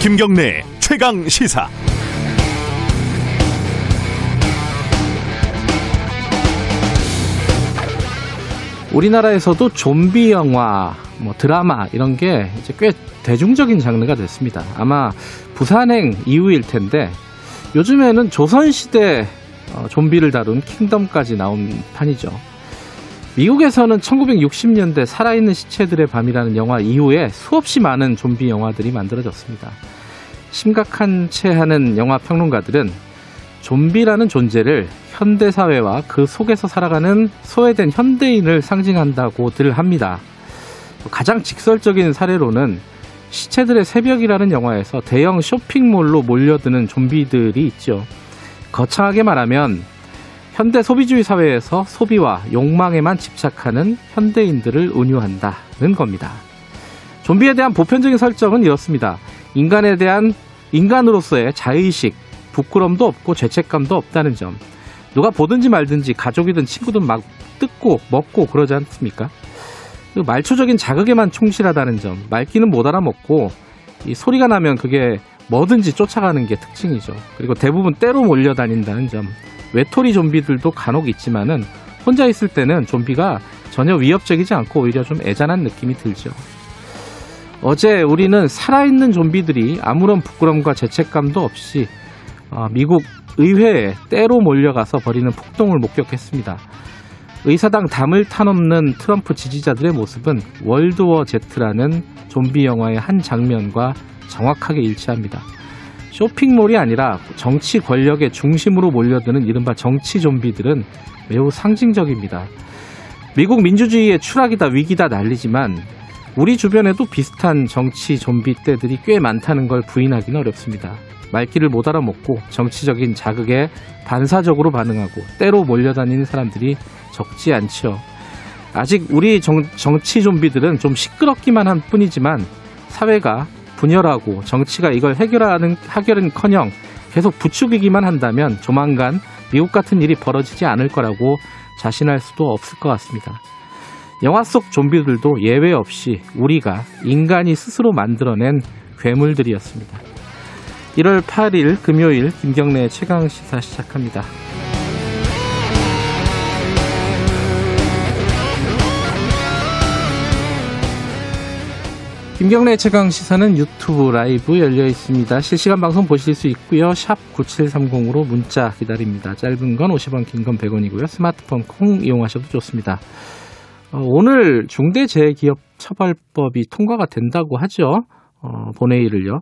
김경래 최강 시사. 우리나라에서도 좀비 영화, 뭐 드라마 이런 게 이제 꽤 대중적인 장르가 됐습니다. 아마 부산행 이후일 텐데 요즘에는 조선시대 어, 좀비를 다룬 킹덤까지 나온 판이죠. 미국에서는 1960년대 살아있는 시체들의 밤이라는 영화 이후에 수없이 많은 좀비 영화들이 만들어졌습니다. 심각한 채 하는 영화 평론가들은 좀비라는 존재를 현대사회와 그 속에서 살아가는 소외된 현대인을 상징한다고들 합니다. 가장 직설적인 사례로는 시체들의 새벽이라는 영화에서 대형 쇼핑몰로 몰려드는 좀비들이 있죠. 거창하게 말하면 현대 소비주의 사회에서 소비와 욕망에만 집착하는 현대인들을 은유한다는 겁니다. 좀비에 대한 보편적인 설정은 이렇습니다. 인간에 대한 인간으로서의 자의식, 부끄럼도 없고 죄책감도 없다는 점. 누가 보든지 말든지 가족이든 친구든 막 뜯고 먹고 그러지 않습니까? 그 말초적인 자극에만 충실하다는 점. 말귀는 못 알아먹고 이 소리가 나면 그게 뭐든지 쫓아가는 게 특징이죠. 그리고 대부분 때로 몰려다닌다는 점. 외톨이 좀비들도 간혹 있지만은 혼자 있을 때는 좀비가 전혀 위협적이지 않고 오히려 좀 애잔한 느낌이 들죠. 어제 우리는 살아있는 좀비들이 아무런 부끄럼과 죄책감도 없이 어, 미국 의회에 때로 몰려가서 벌이는 폭동을 목격했습니다. 의사당 담을 타넘는 트럼프 지지자들의 모습은 월드워 제트라는 좀비 영화의 한 장면과 정확하게 일치합니다. 쇼핑몰이 아니라 정치 권력의 중심으로 몰려드는 이른바 정치 좀비들은 매우 상징적입니다. 미국 민주주의의 추락이다 위기다 난리지만 우리 주변에도 비슷한 정치 좀비 떼들이 꽤 많다는 걸 부인하기는 어렵습니다. 말귀를 못 알아먹고 정치적인 자극에 반사적으로 반응하고 때로 몰려다니는 사람들이 적지 않죠. 아직 우리 정, 정치 좀비들은 좀 시끄럽기만 한 뿐이지만 사회가 분열하고 정치가 이걸 해결하는 해결은커녕 계속 부추기기만 한다면 조만간 미국 같은 일이 벌어지지 않을 거라고 자신할 수도 없을 것 같습니다. 영화 속 좀비들도 예외 없이 우리가 인간이 스스로 만들어낸 괴물들이었습니다. 1월 8일 금요일 김경래 최강 시사 시작합니다. 김경래 최강 시사는 유튜브 라이브 열려 있습니다. 실시간 방송 보실 수 있고요. 샵 9730으로 문자 기다립니다. 짧은 건 50원, 긴 건 100원이고요. 스마트폰 콩 이용하셔도 좋습니다. 어, 오늘 중대재해기업처벌법이 통과가 된다고 하죠. 어, 본회의를요.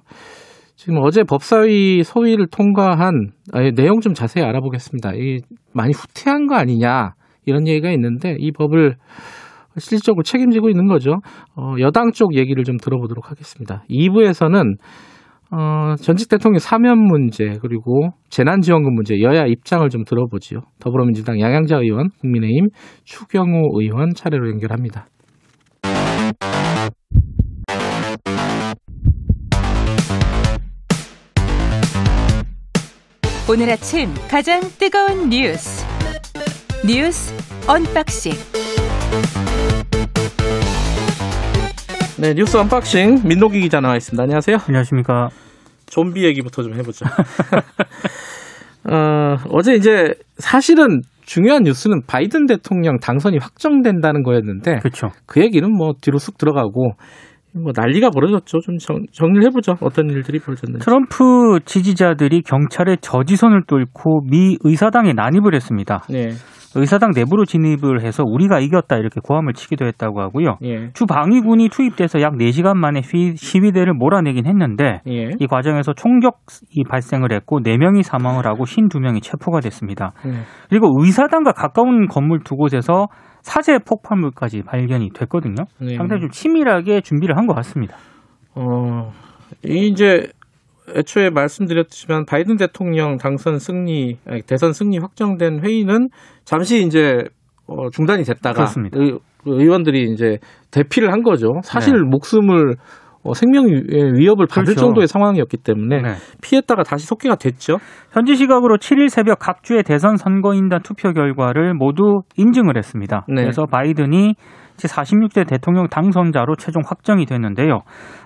지금 어제 법사위 소위를 통과한 아니, 내용 좀 자세히 알아보겠습니다. 이 많이 후퇴한 거 아니냐 이런 얘기가 있는데 이 법을 실질적으로 책임지고 있는 거죠. 어, 여당 쪽 얘기를 좀 들어보도록 하겠습니다. 2부에서는 어, 전직 대통령 사면 문제 그리고 재난지원금 문제 여야 입장을 좀 들어보지요. 더불어민주당 양양자 의원, 국민의힘 추경호 의원 차례로 연결합니다. 오늘 아침 가장 뜨거운 뉴스 뉴스 언박싱 네 뉴스 unboxing 민노기 기자 나와 있습니다. 안녕하세요. 안녕하십니까. 좀비 얘기부터 좀 해보죠. 어, 어제 이제 사실은 중요한 뉴스는 바이든 대통령 당선이 확정된다는 거였는데 그렇죠. 그 얘기는 뭐 뒤로 쑥 들어가고 뭐 난리가 벌어졌죠. 좀 정, 정리를 해보죠. 어떤 일들이 벌어졌는지. 트럼프 지지자들이 경찰의 저지선을 뚫고 미 의사당에 난입을 했습니다. 네. 의사당 내부로 진입을 해서 우리가 이겼다 이렇게 고함을 치기도 했다고 하고요. 예. 주 방위군이 투입돼서 약 4시간 만에 시위대를 몰아내긴 했는데 예. 이 과정에서 총격이 발생을 했고 4명이 사망을 하고 52명이 체포가 됐습니다. 예. 그리고 의사당과 가까운 건물 두 곳에서 사제 폭발물까지 발견이 됐거든요. 네. 상당히 좀 치밀하게 준비를 한 것 같습니다. 어, 이제 애초에 말씀드렸지만 바이든 대통령 당선 승리, 대선 승리 확정된 회의는 잠시 이제 어, 중단이 됐다가 그렇습니다. 의, 의원들이 이제 대피를 한 거죠. 사실 네. 목숨을 어, 생명의 위협을 받을 그렇죠. 정도의 상황이었기 때문에 네. 피했다가 다시 속기가 됐죠. 현지 시각으로 7일 새벽 각 주의 대선 선거인단 투표 결과를 모두 인증을 했습니다. 네. 그래서 바이든이 46대 대통령 당선자로 최종 확정이 됐는데요.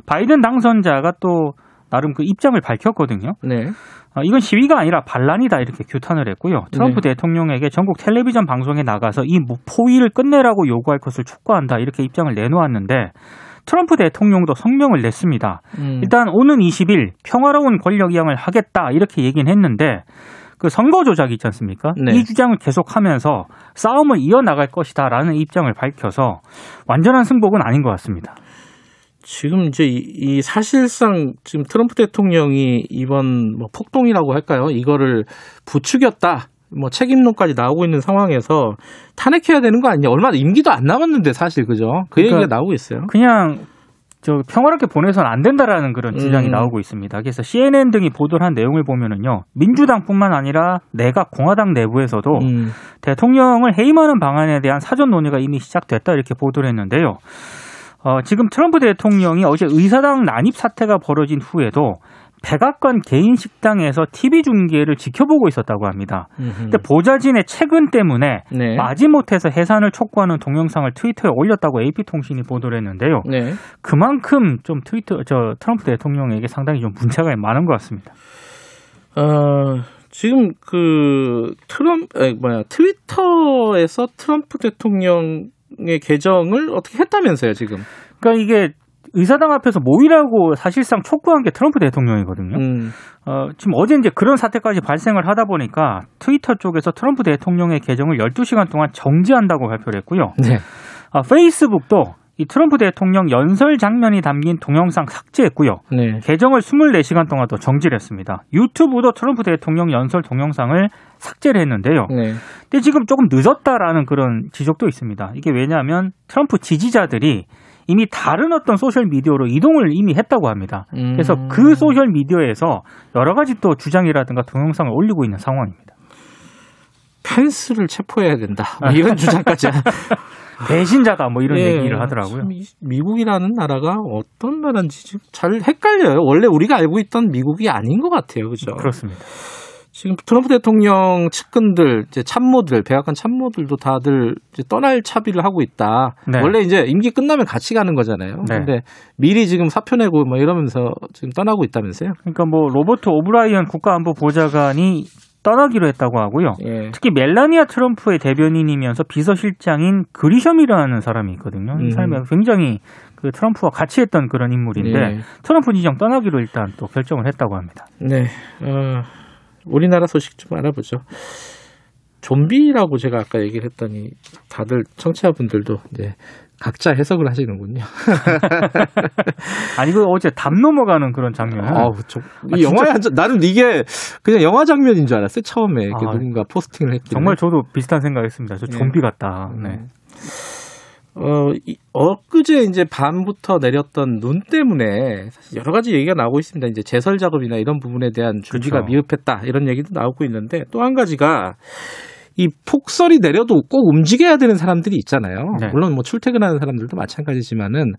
바이든 당선자가 또 나름 그 입장을 밝혔거든요. 네. 어, 이건 시위가 아니라 반란이다 이렇게 규탄을 했고요. 트럼프 네. 대통령에게 전국 텔레비전 방송에 나가서 이 포위를 끝내라고 요구할 것을 촉구한다 이렇게 입장을 내놓았는데 트럼프 대통령도 성명을 냈습니다. 음. 일단 오는 20일 평화로운 권력 이양을 하겠다 이렇게 얘기는 했는데 그 선거 조작 있지 않습니까? 네. 이 주장을 계속하면서 싸움을 이어나갈 것이다라는 입장을 밝혀서 완전한 승복은 아닌 것 같습니다. 지금 이제 이, 이 사실상 지금 트럼프 대통령이 이번 뭐 폭동이라고 할까요? 이거를 부추겼다. 뭐 책임론까지 나오고 있는 상황에서 탄핵해야 되는 거 아니냐? 얼마 임기도 안 남았는데 사실 그죠? 그 그러니까 얘기가 나오고 있어요. 그냥 저 평화롭게 보내서는 안 된다라는 그런 주장이 음. 나오고 있습니다. 그래서 CNN 등이 보도를 한 내용을 보면은요, 민주당뿐만 아니라 내각 공화당 내부에서도 음. 대통령을 해임하는 방안에 대한 사전 논의가 이미 시작됐다 이렇게 보도를 했는데요. 어, 지금 트럼프 대통령이 어제 의사당 난입 사태가 벌어진 후에도 백악관 개인 식당에서 TV 중계를 지켜보고 있었다고 합니다. 근데 보좌진의 채근 때문에 네. 마지못해서 해산을 촉구하는 동영상을 트위터에 올렸다고 AP통신이 보도를 했는데요. 네. 그만큼 좀 트위터 저 트럼프 대통령에게 상당히 좀 문제가 많은 것 같습니다. 어, 지금 그 트럼 에, 뭐야 트위터에서 트럼프 대통령 의 계정을 어떻게 했다면서요 지금? 그러니까 이게 의사당 앞에서 모이라고 사실상 촉구한 게 트럼프 대통령이거든요. 음. 어, 지금 어제 이제 그런 사태까지 발생을 하다 보니까 트위터 쪽에서 트럼프 대통령의 계정을 12시간 동안 정지한다고 발표를 했고요. 네. 아, 페이스북도 이 트럼프 대통령 연설 장면이 담긴 동영상 삭제했고요. 네. 계정을 24시간 동안 또 정지를 했습니다. 유튜브도 트럼프 대통령 연설 동영상을 삭제를 했는데요. 네. 근데 지금 조금 늦었다라는 그런 지적도 있습니다. 이게 왜냐하면 트럼프 지지자들이 이미 다른 어떤 소셜 미디어로 이동을 이미 했다고 합니다. 음. 그래서 그 소셜 미디어에서 여러 가지 또 주장이라든가 동영상을 올리고 있는 상황입니다. 펜스를 체포해야 된다. 뭐 이런 주장까지. 배신자다 뭐 이런 예, 얘기를 하더라고요. 미국이라는 나라가 어떤 나라인지 지금 잘 헷갈려요. 원래 우리가 알고 있던 미국이 아닌 것 같아요. 그죠? 그렇습니다. 지금 트럼프 대통령 측근들, 이제 참모들, 백악관 참모들도 다들 이제 떠날 차비를 하고 있다. 네. 원래 이제 임기 끝나면 같이 가는 거잖아요. 네. 근데 미리 지금 사표 내고 뭐 이러면서 지금 떠나고 있다면서요? 그러니까 뭐 로버트 오브라이언 국가안보 보좌관이 떠나기로 했다고 하고요. 예. 특히 멜라니아 트럼프의 대변인이면서 비서실장인 그리샴이라는 사람이 있거든요. 이 음. 사람이 굉장히 그 트럼프와 같이 했던 그런 인물인데 네. 트럼프 지정 떠나기로 일단 또 결정을 했다고 합니다. 네. 어, 우리나라 소식 좀 알아보죠. 좀비라고 제가 아까 얘기를 했더니 다들 청취자분들도 이제 각자 해석을 하시는군요. 아니 그 어제 담 넘어가는 그런 장면. 아우, 저, 아, 이 영화에 한, 나름 이게 그냥 영화 장면인 줄 알았어요. 처음에 이렇게 아, 누군가 포스팅을 했기 정말 저도 비슷한 생각했습니다. 저 네. 좀비 같다. 네. 음. 어, 이, 엊그제 이제 밤부터 내렸던 눈 때문에 사실 여러 가지 얘기가 나오고 있습니다. 이제 제설 작업이나 이런 부분에 대한 준비가 그렇죠. 미흡했다 이런 얘기도 나오고 있는데 또 한 가지가 이 폭설이 내려도 꼭 움직여야 되는 사람들이 있잖아요. 네. 물론 뭐 출퇴근하는 사람들도 마찬가지지만은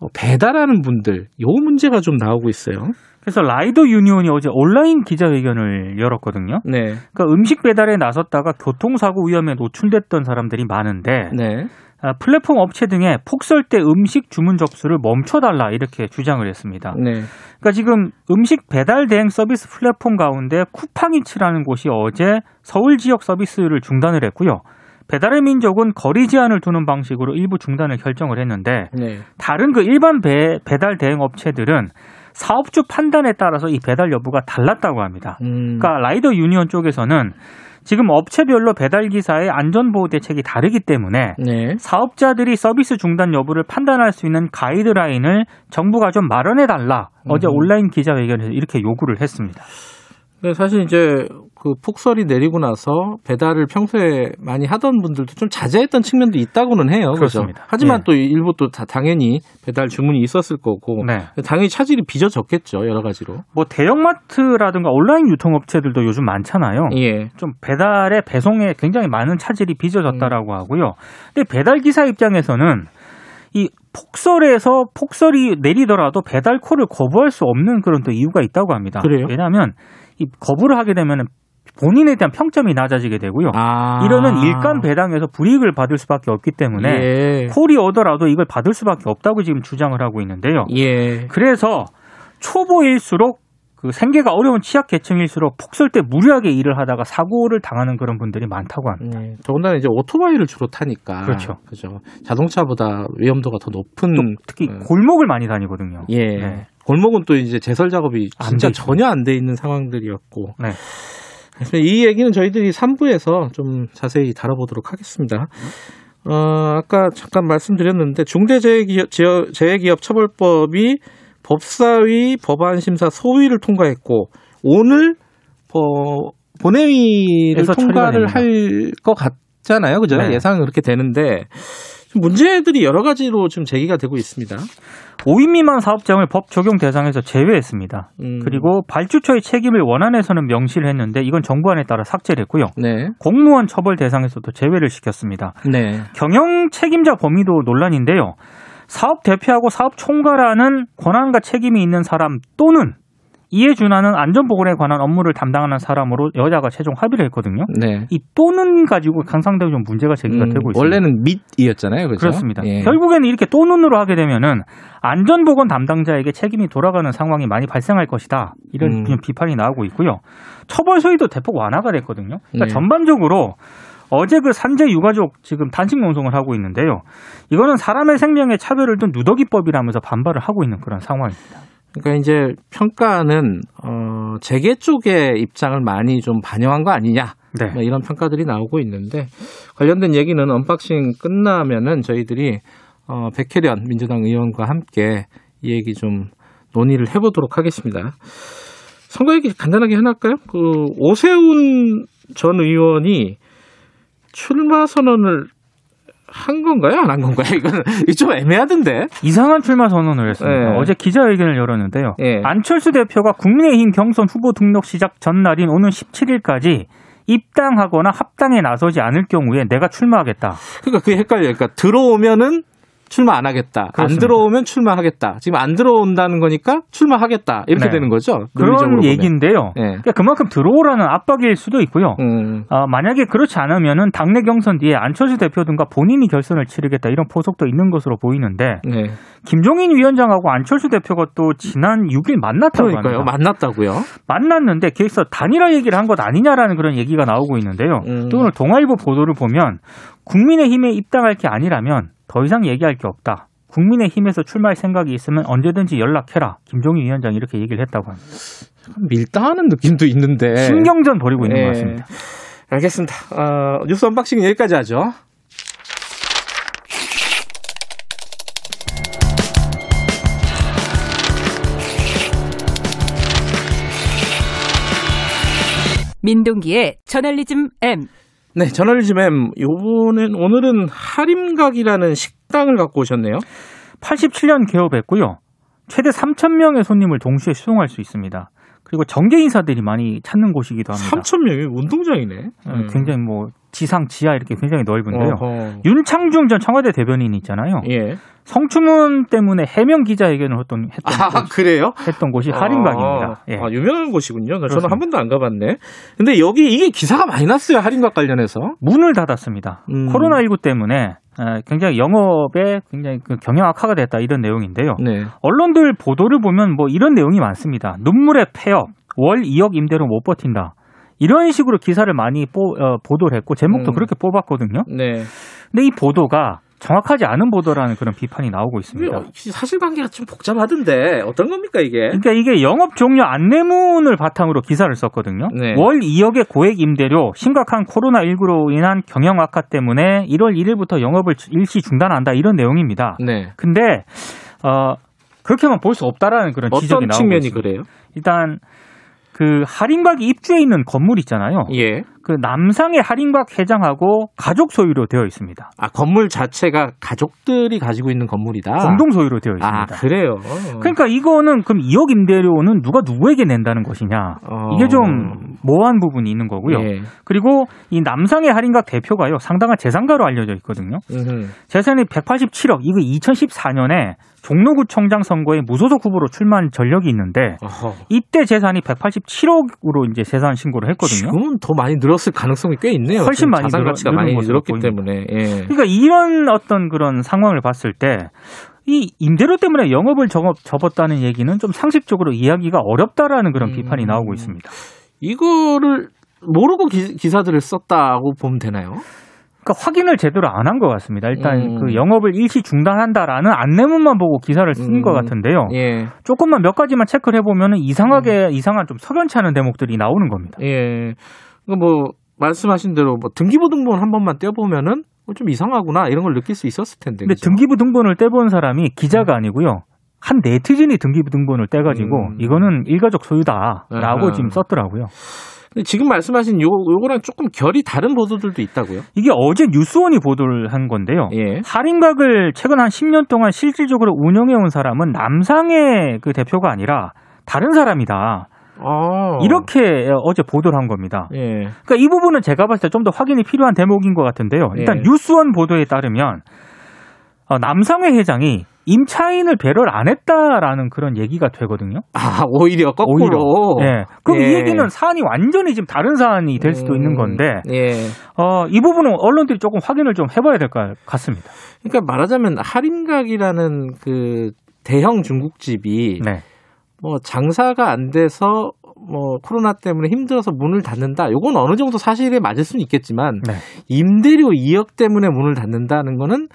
어, 배달하는 분들 요 문제가 좀 나오고 있어요. 그래서 라이더 유니온이 어제 온라인 기자회견을 열었거든요. 네, 그러니까 음식 배달에 나섰다가 교통사고 위험에 노출됐던 사람들이 많은데 네, 아, 플랫폼 업체 등에 폭설 때 음식 주문 접수를 멈춰달라 이렇게 주장을 했습니다. 네, 그러니까 지금 음식 배달 대행 서비스 플랫폼 가운데 쿠팡이츠라는 곳이 어제 서울 지역 서비스를 중단을 했고요. 배달의 민족은 거리 제한을 두는 방식으로 일부 중단을 결정을 했는데 네. 다른 그 일반 배, 배달 대행 업체들은 사업주 판단에 따라서 이 배달 여부가 달랐다고 합니다. 음, 그러니까 라이더 유니온 쪽에서는 지금 업체별로 배달 기사의 안전 보호 대책이 다르기 때문에 네. 사업자들이 서비스 중단 여부를 판단할 수 있는 가이드라인을 정부가 좀 마련해 달라. 어제 음. 온라인 기자회견에서 이렇게 요구를 했습니다. 근데 사실 이제 그 폭설이 내리고 나서 배달을 평소에 많이 하던 분들도 좀 자제했던 측면도 있다고는 해요. 그렇습니다. 하지만 예. 또 일부 또 다 당연히 배달 주문이 있었을 거고 네. 당연히 차질이 빚어졌겠죠 여러 가지로. 뭐 대형마트라든가 온라인 유통업체들도 요즘 많잖아요. 예. 좀 배달의 배송에 굉장히 많은 차질이 빚어졌다라고 음. 하고요. 근데 배달 기사 입장에서는 이 폭설에서 폭설이 내리더라도 배달 콜을 거부할 수 없는 그런 또 이유가 있다고 합니다. 그래요? 왜냐하면 이 거부를 하게 되면 본인에 대한 평점이 낮아지게 되고요. 아. 이러는 일간 배당에서 불이익을 받을 수밖에 없기 때문에 예. 콜이 오더라도 이걸 받을 수밖에 없다고 지금 주장을 하고 있는데요. 예. 그래서 초보일수록 그 생계가 어려운 취약 계층일수록 폭설 때 무리하게 일을 하다가 사고를 당하는 그런 분들이 많다고 합니다. 네, 더군다나 이제 오토바이를 주로 타니까 그렇죠. 그죠. 자동차보다 위험도가 더 높은 또 특히 어, 골목을 많이 다니거든요. 예. 네. 골목은 또 이제 제설 작업이 안 진짜. 전혀 안 돼 있는 상황들이었고. 네. 그래서 이 얘기는 저희들이 3부에서 좀 자세히 다뤄보도록 하겠습니다. 어, 아까 잠깐 말씀드렸는데 중대재해기업 처벌법이 법사위 법안심사 소위를 통과했고 오늘 어, 본회의를 통과를. 할 것 같잖아요, 그죠? 네. 예상은 그렇게 되는데 좀 문제들이 여러 가지로 좀 제기가 되고 있습니다. 5인 미만 사업장을 법 적용 대상에서 제외했습니다. 음, 그리고 발주처의 책임을 원안에서는 명시를 했는데 이건 정부안에 따라 삭제를 했고요. 네, 공무원 처벌 대상에서도 제외를 시켰습니다. 네, 경영 책임자 범위도 논란인데요. 사업 대표하고 사업 총괄하는 권한과 책임이 있는 사람 또는 이에 준하는 안전보건에 관한 업무를 담당하는 사람으로 여자가 최종 합의를 했거든요. 네. 이 또는 가지고 상당히 좀 문제가 제기가 음, 되고 있습니다. 원래는 밑이었잖아요, 그죠? 그렇습니다. 예. 결국에는 이렇게 또는으로 하게 되면은 안전보건 담당자에게 책임이 돌아가는 상황이 많이 발생할 것이다. 이런 음. 비판이 나오고 있고요. 처벌 소위도 대폭 완화가 됐거든요. 그러니까 네. 전반적으로 어제 그 산재 유가족 지금 단식 농성을 하고 있는데요. 이거는 사람의 생명에 차별을 둔 누더기법이라면서 반발을 하고 있는 그런 상황입니다. 그러니까 이제 평가는 어 재계 쪽의 입장을 많이 좀 반영한 거 아니냐 네. 뭐 이런 평가들이 나오고 있는데 관련된 얘기는 unboxing 끝나면은 저희들이 어 백혜련 민주당 의원과 함께 이 얘기 좀 논의를 해 보도록 하겠습니다. 선거 얘기 간단하게 해볼까요? 그 오세훈 전 의원이 출마 선언을 한 건가요? 안 한 건가요? 이거 좀 애매하던데. 이상한 출마 선언을 했습니다. 네. 어제 기자회견을 열었는데요. 예. 안철수 대표가 국민의힘 경선 후보 등록 시작 전날인 오는 17일까지 입당하거나 합당에 나서지 않을 경우에 내가 출마하겠다. 그러니까 그게 헷갈려요. 그러니까 들어오면은 출마 안 하겠다. 안 그렇습니다. 들어오면 출마하겠다. 지금 안 들어온다는 거니까 출마하겠다. 이렇게 네. 되는 거죠. 그런. 얘기인데요. 예. 그러니까 그만큼 들어오라는 압박일 수도 있고요. 음. 어, 만약에 그렇지 않으면은 당내 경선 뒤에 안철수 대표 등과 본인이 결선을 치르겠다 이런 포석도 있는 것으로 보이는데 네. 김종인 위원장하고 안철수 대표가 또 지난 6일 만났다고 그러니까요. 합니다. 만났다고요. 만났는데 거기서 단일화 얘기를 한 것 아니냐라는 그런 얘기가 나오고 있는데요. 음. 또 오늘 동아일보 보도를 보면 국민의힘에 입당할 게 아니라면 더 이상 얘기할 게 없다. 국민의힘에서 출마할 생각이 있으면 언제든지 연락해라. 김종인 위원장이 이렇게 얘기를 했다고 합니다. 밀당하는 느낌도 있는데. 신경전 벌이고 있는 예. 것 같습니다. 알겠습니다. 어, 뉴스 unboxing 여기까지 하죠. 민동기의 저널리즘 M. 네, 저널리즘 M. 요번엔 오늘은 하림각이라는 식당을 갖고 오셨네요. 87년 개업했고요. 최대 3,000명의 손님을 동시에 수용할 수 있습니다. 그리고 정계 인사들이 많이 찾는 곳이기도 합니다. 3천 명이 운동장이네. 어, 굉장히 뭐 지상 지하 이렇게 굉장히 넓은데요. 어허. 윤창중 전 청와대 대변인 있잖아요. 예. 성추문 때문에 해명 기자회견을 했던 했던, 아, 곳, 그래요? 했던 곳이 할인각입니다. 예. 아, 유명한 곳이군요. 저는 그렇습니다. 한 번도 안 가봤네. 근데 여기 이게 기사가 많이 났어요. 할인각 관련해서. 문을 닫았습니다. 음. 코로나19 때문에 에, 굉장히 영업에 굉장히 그 경영 악화가 됐다 이런 내용인데요. 네. 언론들 보도를 보면 뭐 이런 내용이 많습니다. 눈물의 폐업, 월 2억 임대로 못 버틴다. 이런 식으로 기사를 많이 뽀- 어, 보도를 했고 제목도 음. 그렇게 뽑았거든요. 네. 근데 이 보도가 정확하지 않은 보도라는 그런 비판이 나오고 있습니다. 사실관계가 좀 복잡하던데 어떤 겁니까 이게? 그러니까 이게 영업 종료 안내문을 바탕으로 기사를 썼거든요. 네. 월 2억의 고액 임대료, 심각한 코로나 19로 인한 경영 악화 때문에 1월 1일부터 영업을 일시 중단한다 이런 내용입니다. 네. 근데 어 그렇게만 볼 수 없다라는 그런 지적이 어떤 나오고 측면이 있습니다. 그래요? 일단 그 할인박이 입주해 있는 건물 있잖아요. 예. 그 남상의 할인박 회장하고 가족 소유로 되어 있습니다. 아 건물 자체가 가족들이 가지고 있는 건물이다. 공동 소유로 되어 있습니다. 아 그래요. 그러니까 이거는 그럼 2억 임대료는 누가 누구에게 낸다는 것이냐? 어. 이게 좀 모호한 부분이 있는 거고요. 예. 그리고 이 남상의 할인각 대표가요 상당한 재산가로 알려져 있거든요. 음흠. 재산이 187억. 이거 2014년에 종로구청장 선거에 무소속 후보로 출마한 전력이 있는데 어허. 이때 재산이 187억으로 이제 재산 신고를 했거든요. 지금은 더 많이 늘었을 가능성이 꽤 있네요. 훨씬 많이 자산 가치가 많이 늘었기 보입니다. 때문에. 예. 그러니까 이런 어떤 그런 상황을 봤을 때 이 임대료 때문에 영업을 접었, 접었다는 얘기는 좀 상식적으로 이야기가 어렵다라는 그런 음. 비판이 나오고 있습니다. 이거를 모르고 기, 사들을 썼다고 보면 되나요? 그러니까 확인을 제대로 안 한 것 같습니다. 일단 음. 그 영업을 일시 중단한다라는 안내문만 보고 기사를 쓴 음. 것 같은데요. 예. 조금만 몇 가지만 체크를 해보면 이상하게 이상한 좀 석연치 않은 대목들이 나오는 겁니다. 예. 그뭐 말씀하신 대로 뭐 등기부 등본 한 번만 떼보면은 어, 좀 이상하구나 이런 걸 느낄 수 있었을 텐데. 근데 그죠? 등기부 등본을 떼본 사람이 기자가 아니고요. 한 네티즌이 등기부 등본을 떼가지고 음. 이거는 일가족 소유다라고 아하. 지금 썼더라고요. 지금 말씀하신 요 요거랑 조금 결이 다른 보도들도 있다고요. 이게 어제 뉴스원이 보도를 한 건데요. 예. 할인각을 최근 한 10년 동안 실질적으로 운영해온 사람은 남상의 그 대표가 아니라 다른 사람이다. 아. 이렇게 어제 보도를 한 겁니다. 예. 그러니까 이 부분은 제가 봤을 때 좀 더 확인이 필요한 대목인 것 같은데요. 일단 예. 뉴스원 보도에 따르면 어, 남상회 회장이 임차인을 배려를 안 했다라는 그런 얘기가 되거든요. 아 오히려 거꾸로. 예. 그럼 예. 이 얘기는 사안이 완전히 지금 다른 사안이 될 수도 음, 있는 건데, 예. 어, 이 부분은 언론들이 조금 확인을 좀 해봐야 될 것 같습니다. 그러니까 말하자면 할인각이라는 그 대형 중국집이 네. 뭐 장사가 안 돼서 뭐 코로나 때문에 힘들어서 문을 닫는다. 요건 어느 정도 사실에 맞을 수는 있겠지만 네. 임대료 2억 때문에 문을 닫는다는 거는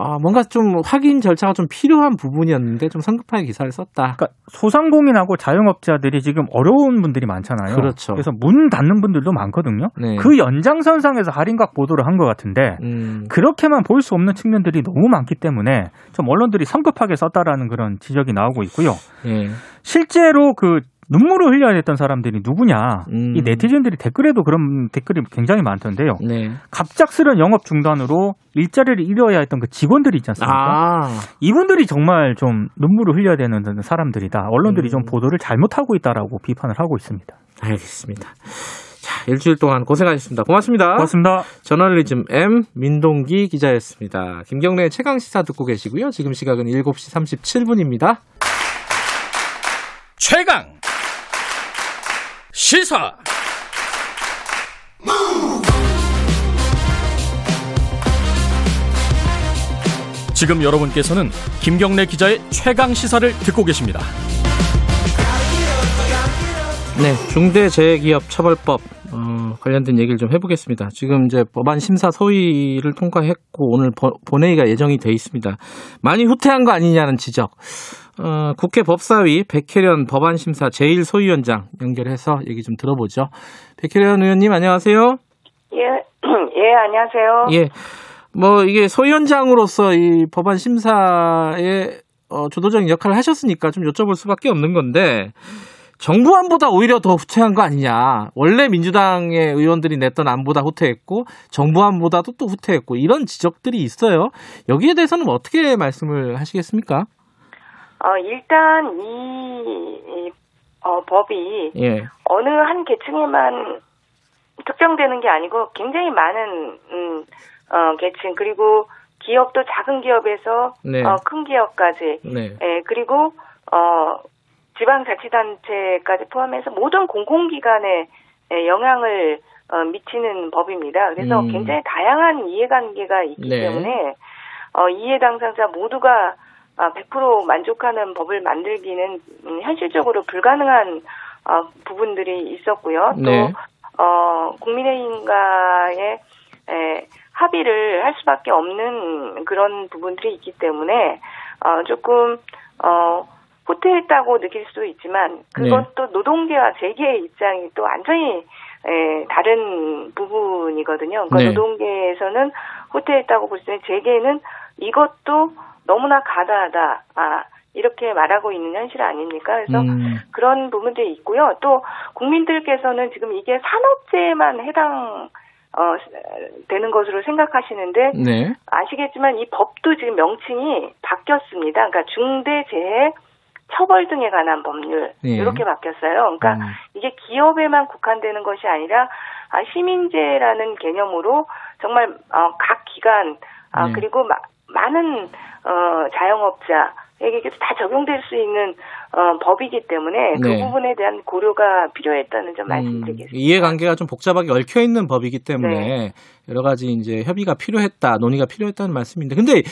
아, 뭔가 좀 확인 절차가 좀 필요한 부분이었는데 좀 성급하게 기사를 썼다. 그러니까 소상공인하고 자영업자들이 지금 어려운 분들이 많잖아요. 그렇죠. 그래서 문 닫는 분들도 많거든요. 네. 그 연장선상에서 할인각 보도를 한 것 같은데, 음, 그렇게만 볼 수 없는 측면들이 너무 많기 때문에 좀 언론들이 성급하게 썼다라는 그런 지적이 나오고 있고요. 예. 실제로 그 눈물을 흘려야 했던 사람들이 누구냐? 음. 이 네티즌들이 댓글에도 그런 댓글이 굉장히 많던데요. 네. 갑작스런 영업 중단으로 일자리를 잃어야 했던 그 직원들이 있지 않습니까? 아, 이분들이 정말 좀 눈물을 흘려야 되는 사람들이다. 언론들이 음. 좀 보도를 잘못하고 있다라고 비판을 하고 있습니다. 알겠습니다. 자, 일주일 동안 고생하셨습니다. 고맙습니다. 고맙습니다. 저널리즘 M 민동기 기자였습니다. 김경래의 최강 시사 듣고 계시고요. 지금 시각은 7시 37분입니다. 최강 시사 지금 여러분께서는 김경래 기자의 최강 시사를 듣고 계십니다. 네, 중대재해기업처벌법 어, 관련된 얘기를 좀 해보겠습니다. 지금 이제 법안 심사 소위를 통과했고 오늘 버- 본회의가 예정이 돼 있습니다. 많이 후퇴한 거 아니냐는 지적. 어, 국회 법사위 백혜련 법안 심사 제1소위원장 연결해서 얘기 좀 들어보죠. 백혜련 의원님 안녕하세요. 예, 예, 안녕하세요. 예. 뭐 이게 소위원장으로서 이 법안 심사에 어, 주도적인 역할을 하셨으니까 좀 여쭤볼 수밖에 없는 건데 정부안보다 오히려 더 후퇴한 거 아니냐. 원래 민주당의 의원들이 냈던 안보다 후퇴했고 정부안보다도 또 후퇴했고 이런 지적들이 있어요. 여기에 대해서는 어떻게 말씀을 하시겠습니까? 어, 일단 이, 이 어, 법이 예. 어느 한 계층에만 특정되는 게 아니고 굉장히 많은 음, 어, 계층 그리고 기업도 작은 기업에서 네. 어, 큰 기업까지 네. 예, 그리고 어, 지방자치단체까지 포함해서 모든 공공기관에 예, 영향을 어, 미치는 법입니다. 그래서 음. 굉장히 다양한 이해관계가 있기 네. 때문에 어, 이해 당사자 모두가 아, 100% 만족하는 법을 만들기는 음, 현실적으로 불가능한 어, 부분들이 있었고요. 또 네. 어, 국민의힘과의 에, 합의를 할 수밖에 없는 그런 부분들이 있기 때문에 어, 조금 어, 후퇴했다고 느낄 수도 있지만 그것도 노동계와 재계의 입장이 또 완전히 에, 다른 부분이거든요. 그러니까 네. 노동계에서는 후퇴했다고 볼 때는 재계는 이것도 너무나 가다하다. 아, 이렇게 말하고 있는 현실 아닙니까? 그래서 음. 그런 부분들이 있고요. 또 국민들께서는 지금 이게 산업재해만 해당 어 되는 것으로 생각하시는데 네. 아시겠지만 이 법도 지금 명칭이 바뀌었습니다. 그러니까 중대재해 처벌 등에 관한 법률 예. 이렇게 바뀌었어요. 그러니까 음. 이게 기업에만 국한되는 것이 아니라 아, 시민재라는 개념으로 정말 어, 각 기관 아, 네. 그리고 마- 많은 어, 자영업자에게도 다 적용될 수 있는 어, 법이기 때문에 그 네. 부분에 대한 고려가 필요했다는 점 음, 말씀드리겠습니다. 이해관계가 좀 복잡하게 얽혀 있는 법이기 때문에 네. 여러 가지 이제 협의가 필요했다, 논의가 필요했다는 말씀인데, 근데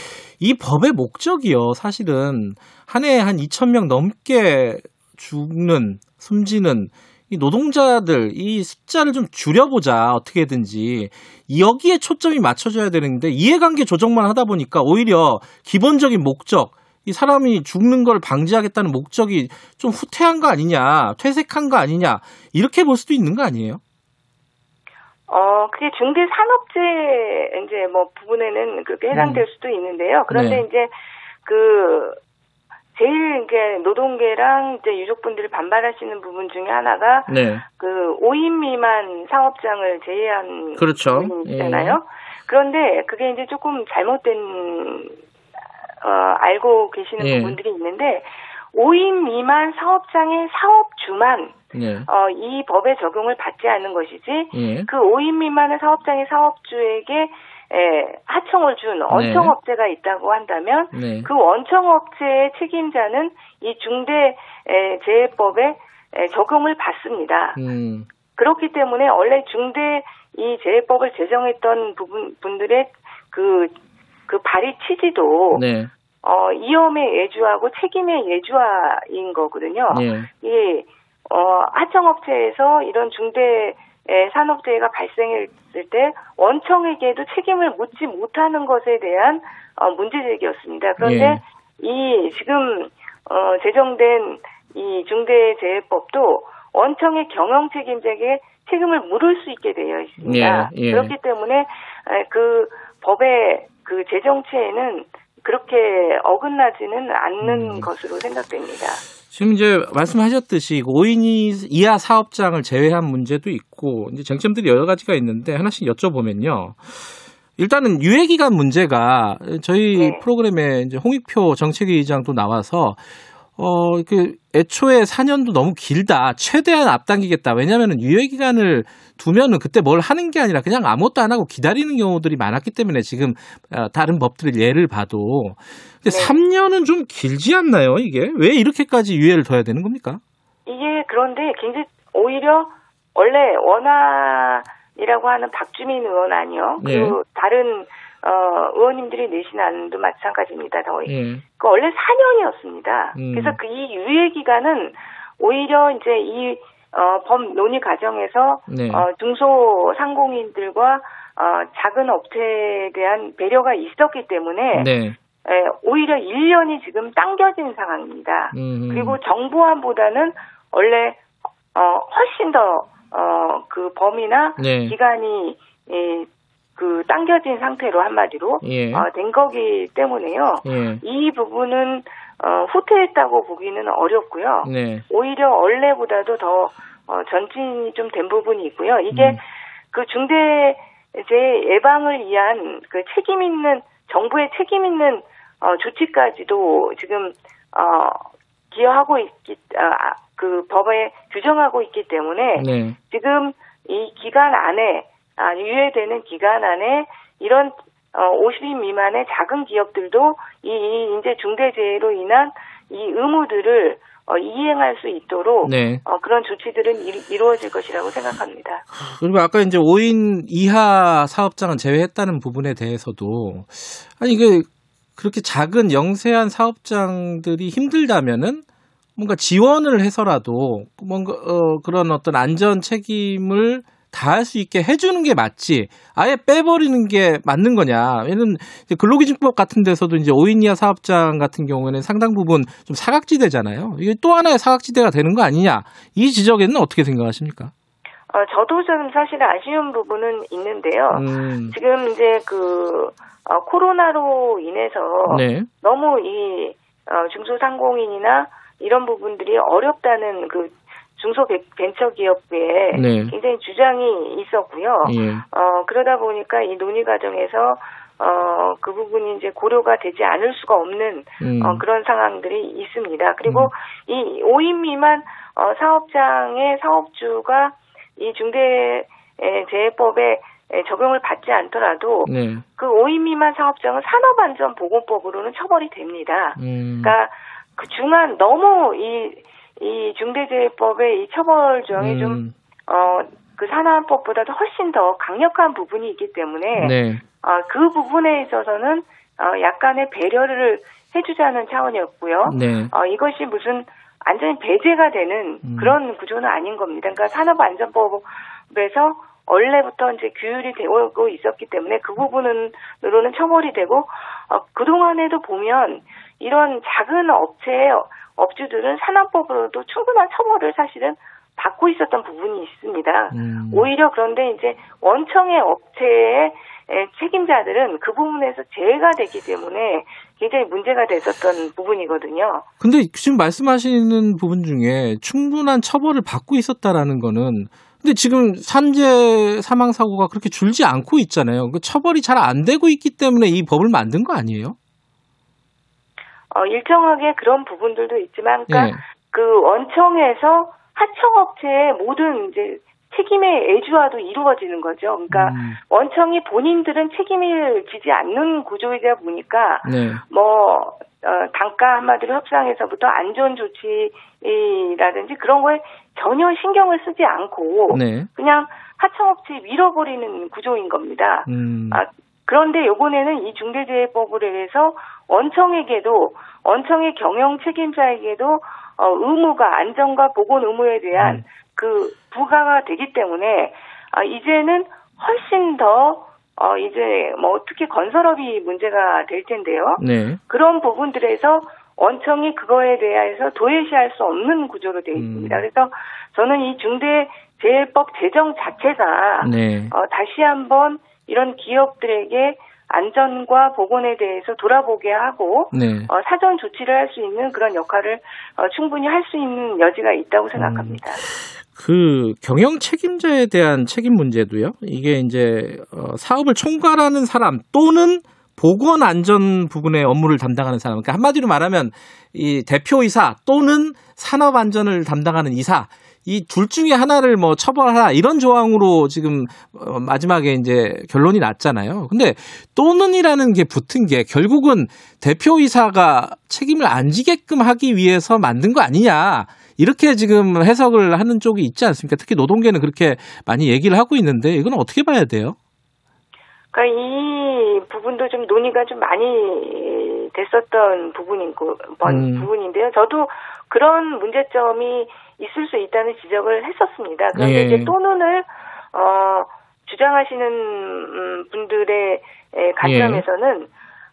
이 법의 목적이요, 사실은 한 해에 한 2천 명 넘게 죽는, 숨지는 이 노동자들 이 숫자를 좀 줄여보자 어떻게든지 여기에 초점이 맞춰져야 되는데 이해관계 조정만 하다 보니까 오히려 기본적인 목적 이 사람이 죽는 걸 방지하겠다는 목적이 좀 후퇴한 거 아니냐, 퇴색한 거 아니냐, 이렇게 볼 수도 있는 거 아니에요? 어, 그게 중대 산업재 이제 뭐 부분에는 그렇게 해당될 수도 있는데요. 그런데 음. 네. 이제 그 제일 이제 노동계랑 이제 유족분들이 반발하시는 부분 중에 하나가 네. 그 5인 미만 사업장을 제외한 그렇죠. 부분이잖아요. 그런데 그게 이제 조금 잘못된 어, 알고 계시는 예. 부분들이 있는데 5인 미만 사업장의 사업주만 네. 어, 이 법에 적용을 받지 않는 것이지 예. 그 5인 미만의 사업장의 사업주에게 에, 하청을 준 원청업체가 있다고 한다면 네. 그 원청업체의 책임자는 이 중대 에, 재해법에 에, 적용을 받습니다. 음. 그렇기 때문에 원래 중대 이 재해법을 제정했던 부분 분들의 그, 그 발의 취지도 네. 어, 이염의 예주하고 책임의 예주화인 거거든요. 예. 이 어, 하청업체에서 이런 중대 에, 산업재해가 발생했을 때 원청에게도 책임을 묻지 못하는 것에 대한 어, 문제제기였습니다. 그런데 예. 이 지금 어, 제정된 이 중대재해법도 원청의 경영 책임자에게 책임을 물을 수 있게 되어 있습니다. 예, 예. 그렇기 때문에 에, 그 법의 그 제정체에는 그렇게 어긋나지는 않는 음. 것으로 생각됩니다. 지금 이제 말씀하셨듯이 5인 이하 사업장을 제외한 문제도 있고 이제 쟁점들이 여러 가지가 있는데 하나씩 여쭤보면요. 일단은 유예 기간 문제가 저희 네. 프로그램에 이제 홍익표 정책위 의장도 나와서 어, 그, 애초에 4년도 너무 길다. 최대한 앞당기겠다. 왜냐면은 유예 기간을 두면은 그때 뭘 하는 게 아니라 그냥 아무것도 안 하고 기다리는 경우들이 많았기 때문에 지금 어, 다른 법들을 예를 봐도. 근데 네. 3년은 좀 길지 않나요, 이게? 왜 이렇게까지 유예를 둬야 되는 겁니까? 이게 그런데 굉장히 오히려 원래 원안이라고 하는 박주민 의원 아니요. 예. 그 다른 어, 의원님들이 내신 안도 마찬가지입니다. 더 예. 그 원래 4년이었습니다. 음. 그래서 그 이 유예 기간은 오히려 이제 이 어, 법 논의 과정에서 네. 어, 중소 상공인들과 어, 작은 업체에 대한 배려가 있었기 때문에 네. 에, 오히려 1년이 지금 당겨진 상황입니다. 음. 그리고 정부안보다는 원래 어, 훨씬 더 어, 그 범위나 네. 기간이 예, 그 당겨진 상태로 한마디로 예. 어, 된 거기 때문에요. 예. 이 부분은 어, 후퇴했다고 보기는 어렵고요. 네. 오히려 원래보다도 더 어, 전진이 좀 된 부분이 있고요. 이게 음. 그 중대재해 예방을 위한 그 책임 있는 정부의 책임 있는 어, 조치까지도 지금 어, 기여하고 있기 아, 그 법에 규정하고 있기 때문에 네. 지금 이 기간 안에 아, 유예되는 기간 안에 이런 어, 50인 미만의 작은 기업들도 이, 이 이제 중대재해로 인한 이 의무들을 어, 이행할 수 있도록 네. 어, 그런 조치들은 이, 이루어질 것이라고 생각합니다. 그리고 아까 이제 5인 이하 사업장은 제외했다는 부분에 대해서도 아니 이게 그렇게 작은 영세한 사업장들이 힘들다면은 뭔가 지원을 해서라도 뭔가 어, 그런 어떤 안전 책임을 다 할 수 있게 해주는 게 맞지. 아예 빼버리는 게 맞는 거냐. 이제 근로기준법 같은 데서도 이제 5인 이하 사업장 같은 경우에는 상당 부분 좀 사각지대잖아요. 이게 또 하나의 사각지대가 되는 거 아니냐. 이 지적에는 어떻게 생각하십니까? 어, 저도 좀 사실 아쉬운 부분은 있는데요. 음, 지금 이제 그 어, 코로나로 인해서 네. 너무 이 어, 중소상공인이나 이런 부분들이 어렵다는 그 중소벤처기업에 네. 굉장히 주장이 있었고요. 예. 어, 그러다 보니까 이 논의 과정에서 어, 그 부분이 이제 고려가 되지 않을 수가 없는 음. 어, 그런 상황들이 있습니다. 그리고 이 5인 미만 어, 사업장의 사업주가 이 중대재해법에 예, 적용을 받지 않더라도 네. 그 5인 미만 사업장은 산업안전보건법으로는 처벌이 됩니다. 음. 그러니까 그 중한 너무 이, 이 중대재해법의 이 처벌 조항이 좀, 음. 어, 그 산업법보다도 훨씬 더 강력한 부분이 있기 때문에, 네. 어, 그 부분에 있어서는, 어, 약간의 배려를 해주자는 차원이었고요. 네. 어, 이것이 무슨 완전히 배제가 되는 음. 그런 구조는 아닌 겁니다. 그러니까 산업안전법에서 원래부터 이제 규율이 되고 있었기 때문에 그 부분으로는 처벌이 되고 어, 그동안에도 보면 이런 작은 업체의 업주들은 산업법으로도 충분한 처벌을 사실은 받고 있었던 부분이 있습니다. 음. 오히려 그런데 이제 원청의 업체의 에, 책임자들은 그 부분에서 제외가 되기 때문에 굉장히 문제가 됐었던 부분이거든요. 근데 지금 말씀하시는 부분 중에 충분한 처벌을 받고 있었다라는 거는 근데 지금 산재 사망 사고가 그렇게 줄지 않고 있잖아요. 그 처벌이 잘 안 되고 있기 때문에 이 법을 만든 거 아니에요? 어, 일정하게 그런 부분들도 있지만, 그러니까 예. 그 원청에서 하청업체의 모든 이제 책임의 애주화도 이루어지는 거죠. 그러니까 음. 원청이 본인들은 책임을 지지 않는 구조이다 보니까 네. 뭐 어, 단가 한마디로 협상에서부터 안전 조치라든지 그런 거에 전혀 신경을 쓰지 않고 네. 그냥 하청업체에 밀어버리는 구조인 겁니다. 음. 아, 그런데 요번에는 이 중대재해법을 해서 원청에게도 원청의 경영 책임자에게도 어, 의무가 안전과 보건 의무에 대한 음. 그 부과가 되기 때문에 아, 이제는 훨씬 더 어, 이제 뭐 특히 건설업이 문제가 될 텐데요. 네. 그런 부분들에서 원청이 그거에 대해서 도외시할 수 없는 구조로 되어 음. 있습니다. 그래서 저는 이 중대재해법 제정 자체가 네. 어, 다시 한번 이런 기업들에게 안전과 보건에 대해서 돌아보게 하고 네. 어, 사전 조치를 할 수 있는 그런 역할을 어, 충분히 할 수 있는 여지가 있다고 생각합니다. 그 경영 책임자에 대한 책임 문제도요. 이게 이제 어, 사업을 총괄하는 사람 또는 보건 안전 부분의 업무를 담당하는 사람. 그러니까 한마디로 말하면 이 대표이사 또는 산업 안전을 담당하는 이사 이 둘 중에 하나를 뭐 처벌하라 이런 조항으로 지금 어, 마지막에 이제 결론이 났잖아요. 근데 또는이라는 게 붙은 게 결국은 대표이사가 책임을 안 지게끔 하기 위해서 만든 거 아니냐. 이렇게 지금 해석을 하는 쪽이 있지 않습니까? 특히 노동계는 그렇게 많이 얘기를 하고 있는데 이건 어떻게 봐야 돼요? 그러니까 이 부분도 좀 논의가 좀 많이 됐었던 부분인 거- 음. 부분인데요. 저도 그런 문제점이 있을 수 있다는 지적을 했었습니다. 그런데 예. 이제 또는을 어, 주장하시는 음, 분들의 에, 관점에서는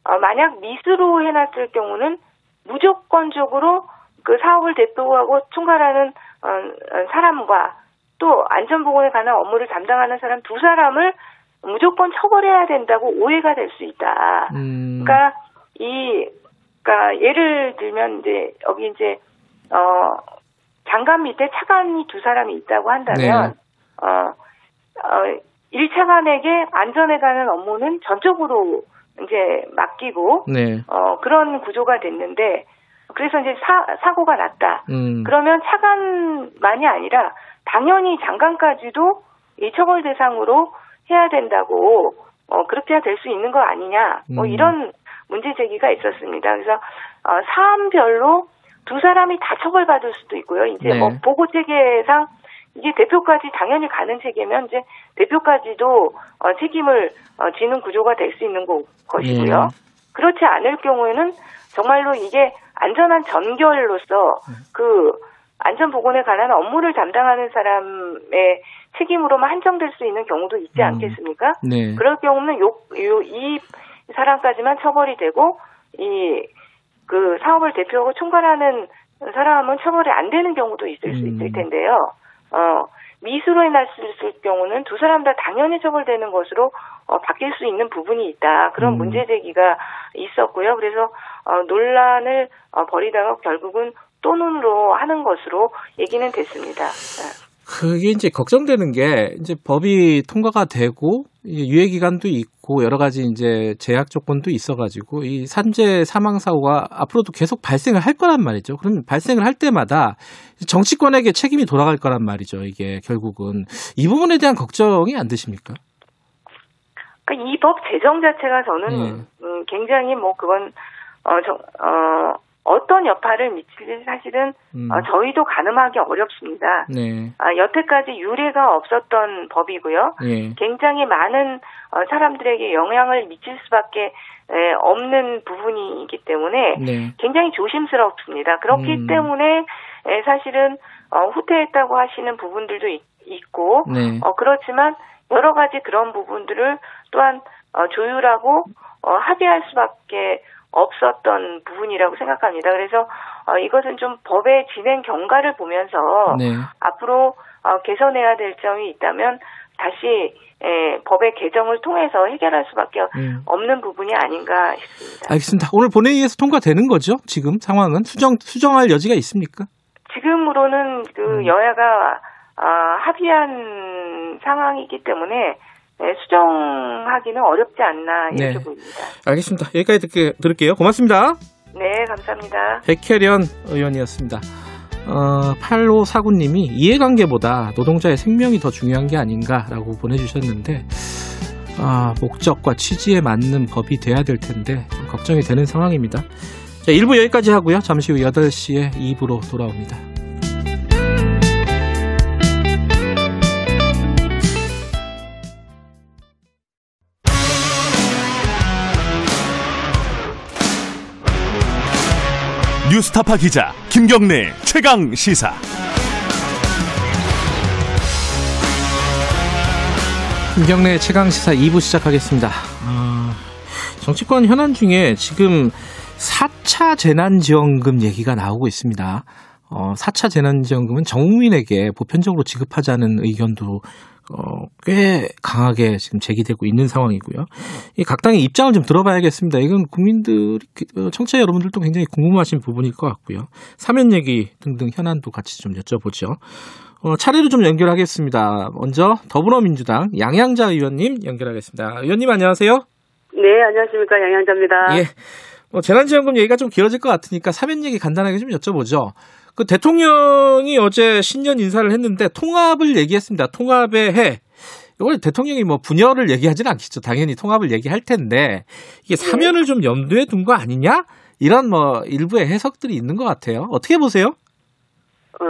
어, 만약 미수로 해놨을 경우는 무조건적으로 그 사업을 대표하고 총괄하는 어, 어, 사람과 또 안전보건에 관한 업무를 담당하는 사람 두 사람을 무조건 처벌해야 된다고 오해가 될 수 있다. 음, 그러니까 이 그러니까 예를 들면 이제 여기 이제 어 장관 밑에 차관이 두 사람이 있다고 한다면 어, 어 1차관에게 안전에 관한 업무는 전적으로 이제 맡기고 네. 어 그런 구조가 됐는데 그래서 이제 사, 사고가 났다. 음, 그러면 차관만이 아니라 당연히 장관까지도 이 처벌 대상으로 해야 된다고 어, 그렇게 될 수 있는 거 아니냐 뭐 음. 이런 문제 제기가 있었습니다. 그래서 어, 사안별로 두 사람이 다 처벌받을 수도 있고요. 이제 네. 뭐 보고 체계상 이게 대표까지 당연히 가는 체계면 이제 대표까지도 어, 책임을 어, 지는 구조가 될 수 있는 거, 것이고요. 예. 그렇지 않을 경우에는 정말로 이게 안전한 전결로서 그 안전보건에 관한 업무를 담당하는 사람의 책임으로만 한정될 수 있는 경우도 있지 음. 않겠습니까? 네. 그럴 경우는 요, 요, 이 사람까지만 처벌이 되고, 이, 그 사업을 대표하고 총괄하는 사람은 처벌이 안 되는 경우도 있을 수 음. 있을 텐데요. 어, 미수로 해놨을 경우는 두 사람 다 당연히 처벌되는 것으로 어, 바뀔 수 있는 부분이 있다. 그런 음. 문제 제기가 있었고요. 그래서 어, 논란을 어, 벌이다가 결국은 또는으로 하는 것으로 얘기는 됐습니다. 네. 그게 이제 걱정되는 게 이제 법이 통과가 되고 유예 기간도 있고 여러 가지 이제 제약 조건도 있어가지고 이 산재 사망 사고가 앞으로도 계속 발생을 할 거란 말이죠. 그럼 발생을 할 때마다 정치권에게 책임이 돌아갈 거란 말이죠. 이게 결국은 이 부분에 대한 걱정이 안 되십니까? 그러니까 이 법 제정 자체가 저는 네. 음, 굉장히 뭐 그건 어, 저, 어, 어떤 여파를 미칠지 사실은 음. 어, 저희도 가늠하기 어렵습니다. 네. 아, 여태까지 유례가 없었던 법이고요. 예. 굉장히 많은 어, 사람들에게 영향을 미칠 수밖에 에, 없는 부분이기 때문에 네. 굉장히 조심스럽습니다. 그렇기 음. 때문에 에, 사실은 어, 후퇴했다고 하시는 부분들도 있, 고 네. 어, 그렇지만 여러 가지 그런 부분들을 또한 어, 조율하고 어, 합의할 수밖에 없었던 부분이라고 생각합니다. 그래서 어, 이것은 좀 법의 진행 경과를 보면서 네. 앞으로 어, 개선해야 될 점이 있다면 다시 에, 법의 개정을 통해서 해결할 수밖에 음. 없는 부분이 아닌가 싶습니다. 알겠습니다. 오늘 본회의에서 통과되는 거죠? 지금 상황은 수정 수정할 여지가 있습니까? 지금으로는 그 음. 여야가 아, 합의한 상황이기 때문에 네, 수정하기는 어렵지 않나 이렇게 네. 보입니다. 알겠습니다. 여기까지 듣게, 들을게요. 고맙습니다. 네, 감사합니다. 백혜련 의원이었습니다. 어, 8549님이 이해관계보다 노동자의 생명이 더 중요한 게 아닌가라고 보내주셨는데, 아, 목적과 취지에 맞는 법이 돼야 될 텐데, 좀 걱정이 되는 상황입니다. 자, 1부 여기까지 하고요. 잠시 후 8시에 2부로 돌아옵니다. 뉴스타파 기자 김경래 최강 시사. 김경래 최강 시사 2부 시작하겠습니다. 어, 정치권 현안 중에 지금 4차 재난지원금 얘기가 나오고 있습니다. 어, 4차 재난지원금은 정국민에게 보편적으로 지급하자는 의견도 어, 꽤 강하게 지금 제기되고 있는 상황이고요. 이 각 당의 입장을 좀 들어봐야겠습니다. 이건 국민들이, 어, 청취자 여러분들도 굉장히 궁금하신 부분일 것 같고요. 사면 얘기 등등 현안도 같이 좀 여쭤보죠. 어, 차례로 좀 연결하겠습니다. 먼저 더불어민주당 양양자 의원님 연결하겠습니다. 의원님 안녕하세요. 네, 안녕하십니까. 양양자입니다. 예. 뭐 재난지원금 얘기가 좀 길어질 것 같으니까 사면 얘기 간단하게 좀 여쭤보죠. 그 대통령이 어제 신년 인사를 했는데 통합을 얘기했습니다. 통합의 해. 이걸 대통령이 뭐 분열을 얘기하지는 않겠죠. 당연히 통합을 얘기할 텐데 이게 사면을 좀 염두에 둔 거 아니냐? 이런 뭐 일부의 해석들이 있는 것 같아요. 어떻게 보세요? 어,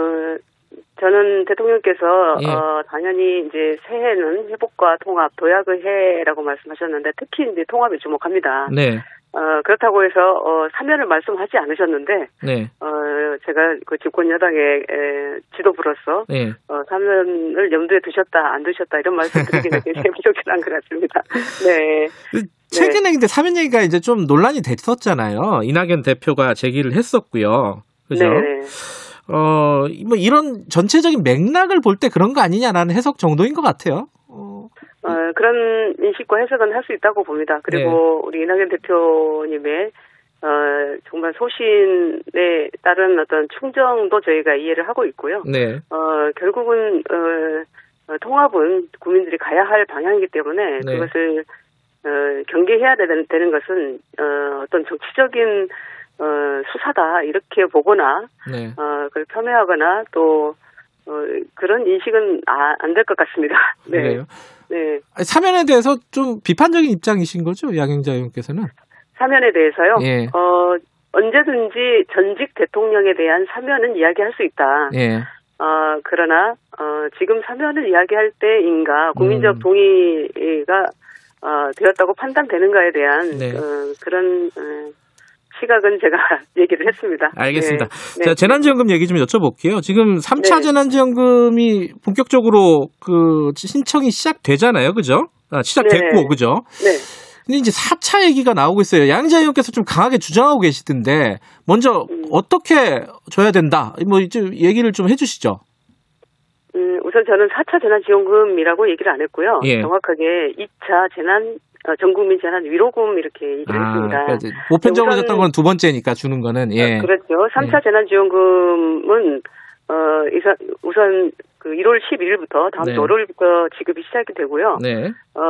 저는 대통령께서, 예. 어, 당연히 이제 새해는 회복과 통합, 도약의 해라고 말씀하셨는데, 특히 이제 통합에 주목합니다. 네, 어, 그렇다고 해서, 어, 사면을 말씀하지 않으셨는데, 네, 어, 제가 그 집권 여당의 에, 지도부로서, 네. 어, 사면을 염두에 두셨다, 안 두셨다, 이런 말씀 드리기는 굉장히 부족한 것 같습니다. 네. 그 최근에 근데 사면 얘기가 이제 좀 논란이 됐었잖아요. 이낙연 대표가 제기를 했었고요. 그죠? 네네. 어, 뭐 이런 전체적인 맥락을 볼 때 그런 거 아니냐라는 해석 정도인 것 같아요. 어, 어, 그런 인식과 해석은 할 수 있다고 봅니다. 그리고 네. 우리 이낙연 대표님의 어, 정말 소신에 따른 어떤 충정도 저희가 이해를 하고 있고요. 네. 어, 결국은 어, 어, 통합은 국민들이 가야 할 방향이기 때문에 네. 그것을 어, 경계해야 되는, 되는 것은 어, 어떤 정치적인 어, 수사다 이렇게 보거나 네. 어, 그걸 폄훼하거나 또 어, 그런 인식은 아, 안될 것 같습니다. 네. 그래요. 네. 사면에 대해서 좀 비판적인 입장이신 거죠, 양행자 의원께서는? 사면에 대해서요. 예. 어, 언제든지 전직 대통령에 대한 사면은 이야기할 수 있다. 예. 어, 그러나 어, 지금 사면을 이야기할 때인가 국민적 음. 동의가 어, 되었다고 판단되는가에 대한 네. 어, 그런 어, 시각은 제가 얘기를 했습니다. 알겠습니다. 네. 자, 재난지원금 얘기 좀 여쭤볼게요. 지금 3차 네. 재난지원금이 본격적으로 그 신청이 시작되잖아요. 그죠? 아, 시작됐고, 네. 그죠? 네. 근데 이제 4차 얘기가 나오고 있어요. 양자 의원께서 좀 강하게 주장하고 계시던데, 먼저 음. 어떻게 줘야 된다? 뭐, 이제 얘기를 좀 해주시죠. 음, 우선 저는 4차 재난지원금이라고 얘기를 안 했고요. 예. 정확하게 2차 재난 어, 전 국민 재난 위로금 이렇게 얘기를 했습니다. 그러니까 보편적으로 줬던 건 두 번째니까 주는 거는, 예. 어, 그렇죠. 3차 네. 재난지원금은 어, 이사- 우선 그 1월 11일부터 다음 네. 주 월요일부터 지급이 시작이 되고요. 네. 어,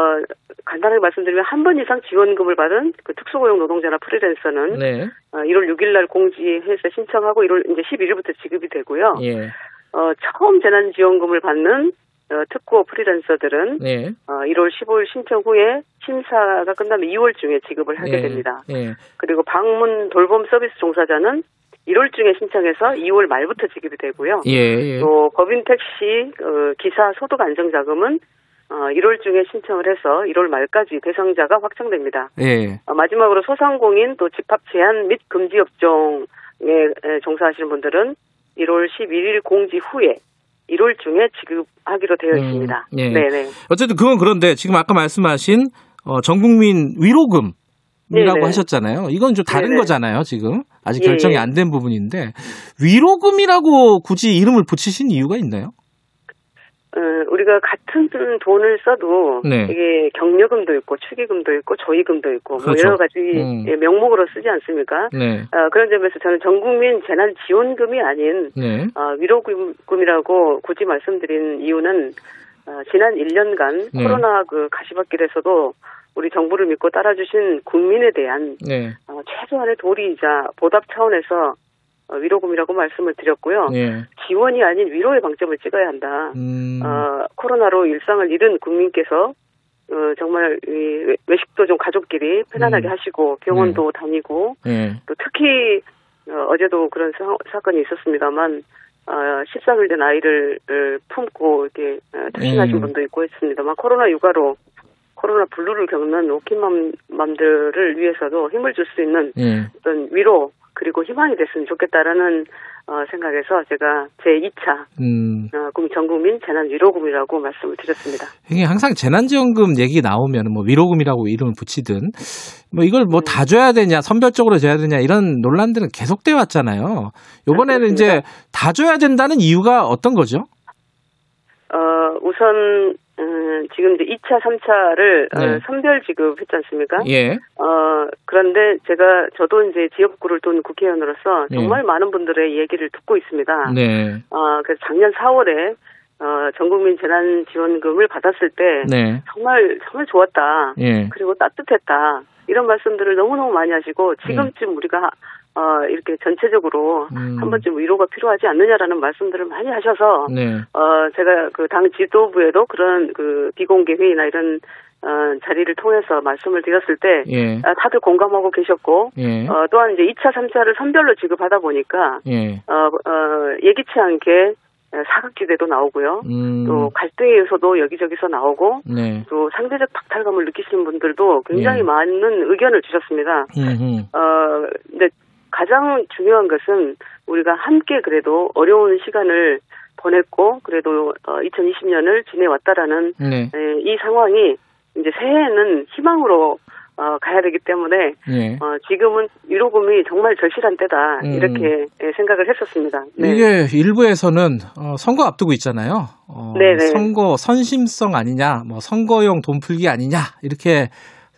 간단하게 말씀드리면 한 번 이상 지원금을 받은 그 특수고용 노동자나 프리랜서는 네. 어, 1월 6일 날 공지해서 신청하고 1월 이제 11일부터 지급이 되고요. 예. 어, 처음 재난지원금을 받는 어, 특고 프리랜서들은 네. 어, 1월 15일 신청 후에 심사가 끝나면 2월 중에 지급을 하게 예, 됩니다. 예. 그리고 방문 돌봄 서비스 종사자는 1월 중에 신청해서 2월 말부터 지급이 되고요. 예, 예. 또 법인 택시 어, 기사 소득 안정 자금은 어, 1월 중에 신청을 해서 1월 말까지 대상자가 확정됩니다. 예. 어, 마지막으로 소상공인 또 집합 제한 및 금지 업종에 에, 종사하시는 분들은 1월 11일 공지 후에 1월 중에 지급하기로 되어 음, 있습니다. 예. 네네. 어쨌든 그건 그런데 지금 아까 말씀하신 어, 전국민 위로금 이라고 네네. 하셨잖아요. 이건 좀 다른 네네. 거잖아요, 지금. 아직 예, 결정이 예. 안된 부분인데 위로금이라고 굳이 이름을 붙이신 이유가 있나요? 어, 우리가 같은 돈을 써도 네. 이게 경력금도 있고 축의금도 있고 조의금도 있고 뭐 그렇죠. 여러 가지 음. 예, 명목으로 쓰지 않습니까? 네. 어, 그런 점에서 저는 전국민 재난 지원금이 아닌 네. 어, 위로금이라고 굳이 말씀드린 이유는 어, 지난 1년간 네. 코로나 그 가시밭길에서도 우리 정부를 믿고 따라주신 국민에 대한 네. 어, 최소한의 도리이자 보답 차원에서 어, 위로금이라고 말씀을 드렸고요. 예. 지원이 아닌 위로의 방점을 찍어야 한다. 음. 어, 코로나로 일상을 잃은 국민께서 어, 정말 이 외- 외식도 좀 가족끼리 편안하게 음. 하시고 병원도 다니고 예. 또 특히 어, 어제도 그런 사, 건이 있었습니다만 어, 13일 된 아이를 을 품고 이렇게 어, 퇴신하신 음. 분도 있고 했습니다만 코로나 육아로 코로나 블루를 겪는 오킨맘맘들을 위해서도 힘을 줄 수 있는 예. 어떤 위로 그리고 희망이 됐으면 좋겠다라는 어, 생각에서 제가 제 2차 음. 어, 국- 전국민 재난 위로금이라고 말씀을 드렸습니다. 이게 항상 재난지원금 얘기 나오면 뭐 위로금이라고 이름을 붙이든 뭐 이걸 뭐다 줘야 되냐 선별적으로 줘야 되냐 이런 논란들은 계속돼 왔잖아요. 요번에는 이제 다 줘야 된다는 이유가 어떤 거죠? 어, 우선 음, 지금 이제 2차, 3차를 네. 선별 지급했지 않습니까? 예. 어, 그런데 제가 저도 이제 지역구를 돈 국회의원으로서 네. 정말 많은 분들의 얘기를 듣고 있습니다. 네. 어, 그래서 작년 4월에 어, 전국민 재난지원금을 받았을 때 네. 정말 정말 좋았다. 예. 그리고 따뜻했다. 이런 말씀들을 너무너무 많이 하시고 네. 지금쯤 우리가 어, 이렇게 전체적으로 음. 한 번쯤 위로가 필요하지 않느냐라는 말씀들을 많이 하셔서 네. 어, 제가 그 당 지도부에도 그런 그 비공개 회의나 이런 어, 자리를 통해서 말씀을 드렸을 때 예. 아, 다들 공감하고 계셨고 예. 어, 또한 이제 2차, 3차를 선별로 지급하다 보니까 예. 어, 어, 예기치 않게 사각지대도 나오고요. 음. 또 갈등의 요소도 여기저기서 나오고 네. 또 상대적 박탈감을 느끼시는 분들도 굉장히 예. 많은 의견을 주셨습니다. 음. 어, 근데 가장 중요한 것은 우리가 함께 그래도 어려운 시간을 보냈고 그래도 어, 2020년을 지내왔다라는 네. 에, 이 상황이 이제 새해에는 희망으로 어, 가야 되기 때문에 예. 어, 지금은 위로금이 정말 절실한 때다 음. 이렇게 예, 생각을 했었습니다. 네. 이게 일부에서는 어, 선거 앞두고 있잖아요. 어, 네네. 선거 선심성 아니냐, 뭐 선거용 돈 풀기 아니냐 이렇게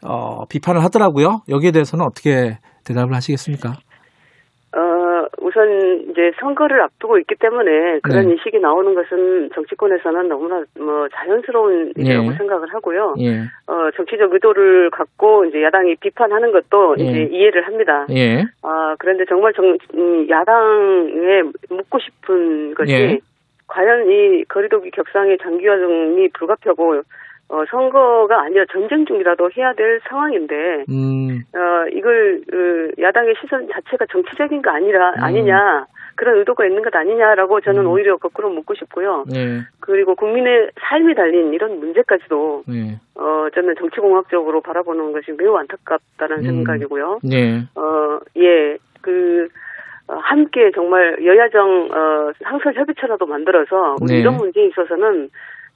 어, 비판을 하더라고요. 여기에 대해서는 어떻게 대답을 하시겠습니까? 어, 우선 이제 선거를 앞두고 있기 때문에 그런 네. 인식이 나오는 것은 정치권에서는 너무나 뭐 자연스러운 일이라고 예. 생각을 하고요. 예, 어, 정치적 의도를 갖고 이제 야당이 비판하는 것도 예. 이제 이해를 합니다. 예, 아, 그런데 정말 정, 음, 야당에 묻고 싶은 것이 예. 과연 이 거리두기 격상의 장기화정이 불가피하고 어, 선거가 아니라 전쟁 중이라도 해야 될 상황인데 음, 어, 이걸 그 야당의 시선 자체가 정치적인 거 아니라 음. 아니냐 그런 의도가 있는 것 아니냐라고 저는 음. 오히려 거꾸로 묻고 싶고요. 예, 그리고 국민의 삶이 달린 이런 문제까지도 예, 어, 저는 정치공학적으로 바라보는 것이 매우 안타깝다는 음. 생각이고요. 예, 어, 예, 그, 어, 함께 정말 여야정, 어, 상설 협의체라도 만들어서 네. 이런 문제에 있어서는,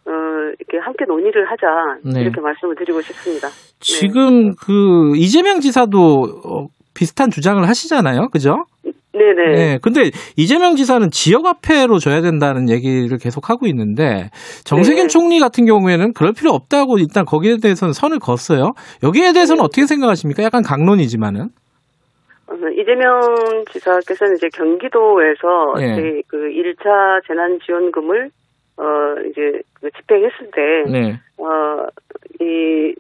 어, 이렇게 함께 논의를 하자. 네. 이렇게 말씀을 드리고 싶습니다. 지금 그 이재명 지사도 어, 비슷한 주장을 하시잖아요, 그죠? 네네. 네. 근데 이재명 지사는 지역 화폐로 줘야 된다는 얘기를 계속 하고 있는데 정세균 네. 총리 같은 경우에는 그럴 필요 없다고 일단 거기에 대해서는 선을 걷어요. 여기에 대해서는 네. 어떻게 생각하십니까? 약간 강론이지만은. 어, 이재명 지사께서는 이제 경기도에서 예. 이제 그 1차 재난지원금을, 어, 이제 그 집행했을 때, 네. 어, 이,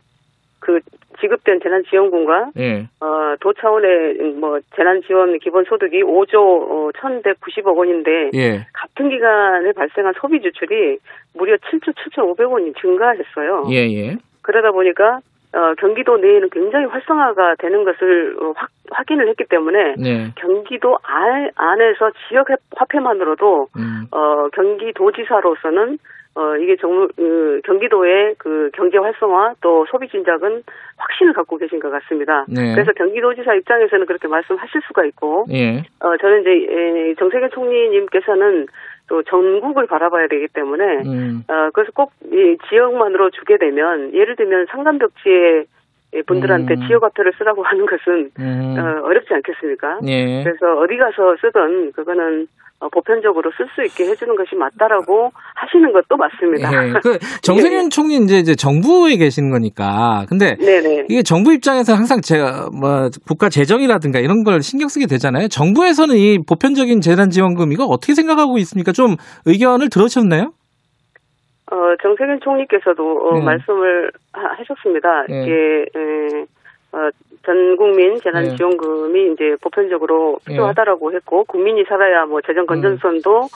그 지급된 재난지원금과 예. 어, 도 차원의 뭐 재난지원 기본소득이 5조 어, 1,190억 원인데 예. 같은 기간에 발생한 소비 지출이 무려 7조 7,500원이 증가했어요. 예, 예. 그러다 보니까 어, 경기도 내에는 굉장히 활성화가 되는 것을 어, 확, 확인을 했기 때문에 네. 경기도 안, 안에서 지역 화폐만으로도 음. 어, 경기도지사로서는 어, 이게 정, 그, 경기도의 그 경제 활성화 또 소비 진작은 확신을 갖고 계신 것 같습니다. 네. 그래서 경기도지사 입장에서는 그렇게 말씀하실 수가 있고, 예. 어, 저는 이제 에, 정세균 총리님께서는 또 전국을 바라봐야 되기 때문에, 음. 어, 그래서 꼭 이 지역만으로 주게 되면, 예를 들면 상간벽지에 분들한테 음. 지역화폐를 쓰라고 하는 것은 음. 어, 어렵지 않겠습니까? 예. 그래서 어디 가서 쓰든 그거는 어, 보편적으로 쓸 수 있게 해주는 것이 맞다라고 하시는 것도 맞습니다. 예. 그 정세균 총리 이제 이제 정부에 계시는 거니까. 근데 네네. 이게 정부 입장에서 항상 제가 뭐 국가 재정이라든가 이런 걸 신경 쓰게 되잖아요. 정부에서는 이 보편적인 재난 지원금 이거 어떻게 생각하고 있습니까? 좀 의견을 들으셨나요? 어, 정세균 총리께서도 어, 네. 말씀을 하, 하셨습니다. 네. 이게 에, 어, 전 국민 재난지원금이 이제 보편적으로 네. 필요하다라고 했고 국민이 살아야 뭐 재정 건전성도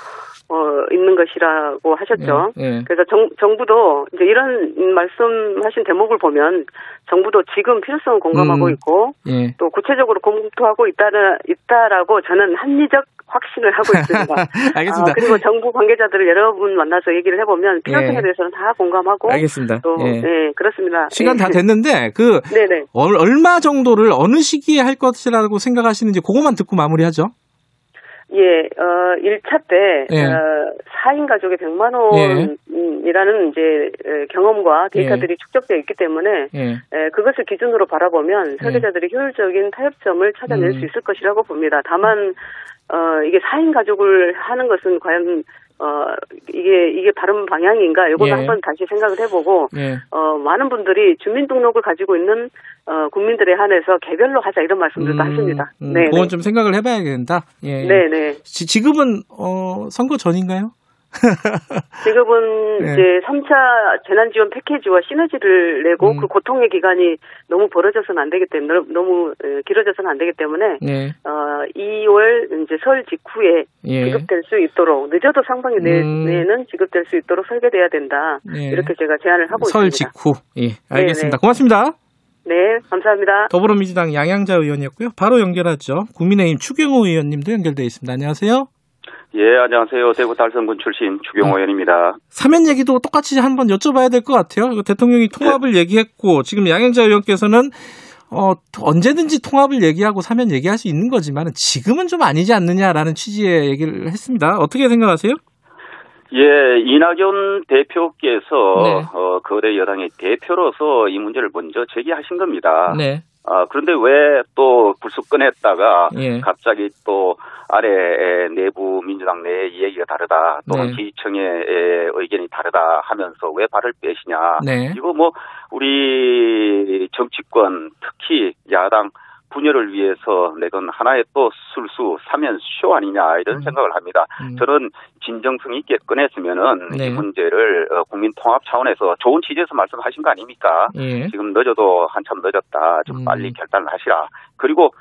어, 있는 것이라고 하셨죠. 예. 그래서 정, 정부도 이제 이런 말씀하신 대목을 보면 정부도 지금 필요성을 공감하고 음. 있고 예. 또 구체적으로 검토하고 있다는 있다라고 저는 합리적 확신을 하고 있습니다. 알겠습니다. 아, 그리고 정부 관계자들을 여러 분 만나서 얘기를 해보면 필요성에 예. 대해서는 다 공감하고 알겠습니다. 또 예. 네, 그렇습니다. 시간 예. 다 됐는데 그 네네. 얼- 얼마 정도를 어느 시기에 할 것이라고 생각하시는지 그것만 듣고 마무리하죠. 예, 어, 1차 때, 예. 어, 4인 가족에 100만 예. 원이라는 이제 에, 경험과 데이터들이 축적되어 있기 때문에 예. 에, 그것을 기준으로 바라보면 설계자들이 효율적인 타협점을 찾아낼 음. 수 있을 것이라고 봅니다. 다만 어, 이게 4인 가족을 하는 것은 과연 어, 이게 이게 바른 방향인가? 이거는 예. 한번 다시 생각을 해보고 예. 어, 많은 분들이 주민등록을 가지고 있는 어, 국민들에 한해서 개별로 하자 이런 말씀들도 하십니다. 음, 네, 그건 좀 생각을 해봐야 된다. 예. 네, 네. 지, 지금은 어, 선거 전인가요? 지금은 네. 이제 3차 재난지원 패키지와 시너지를 내고 음. 그 고통의 기간이 너무 벌어져서는 안 되기 때문에 너무 에, 길어져서는 안 되기 때문에 네. 어, 2월 이제 설 직후에 예. 지급될 수 있도록 늦어도 상반기 내- 음. 내에는 지급될 수 있도록 설계돼야 된다. 네. 이렇게 제가 제안을 하고 설 있습니다. 직후. 예. 알겠습니다. 네. 고맙습니다. 네, 감사합니다. 더불어민주당 양양자 의원이었고요. 바로 연결하죠. 국민의힘 추경호 의원님도 연결돼 있습니다. 안녕하세요. 예, 안녕하세요. 대구 달성군 출신 추경호 의원입니다. 사면 얘기도 똑같이 한번 여쭤봐야 될 것 같아요. 대통령이 통합을 얘기했고 지금 양양자 의원께서는 어, 언제든지 통합을 얘기하고 사면 얘기할 수 있는 거지만 지금은 좀 아니지 않느냐라는 취지의 얘기를 했습니다. 어떻게 생각하세요? 예, 이낙연 대표께서 네. 어, 거대 여당의 대표로서 이 문제를 먼저 제기하신 겁니다. 네. 아, 그런데 왜 또 불쑥 꺼냈다가 예. 갑자기 또 아래 내부 민주당 내 이야기가 다르다 또는 네. 에, 의견이 다르다 하면서 왜 발을 빼시냐. 네. 이거 뭐 우리 정치권 특히 야당 분열을 위해서 내건 하나의 또 술수 사면 쇼 아니냐 이런 음. 생각을 합니다. 음. 저는 진정성 있게 꺼냈으면은 네. 이 문제를 어, 국민 통합 차원에서 좋은 취지에서 말씀하신 거 아닙니까? 예. 지금 늦어도 한참 늦었다. 좀 음. 빨리 결단을 하시라. 그리고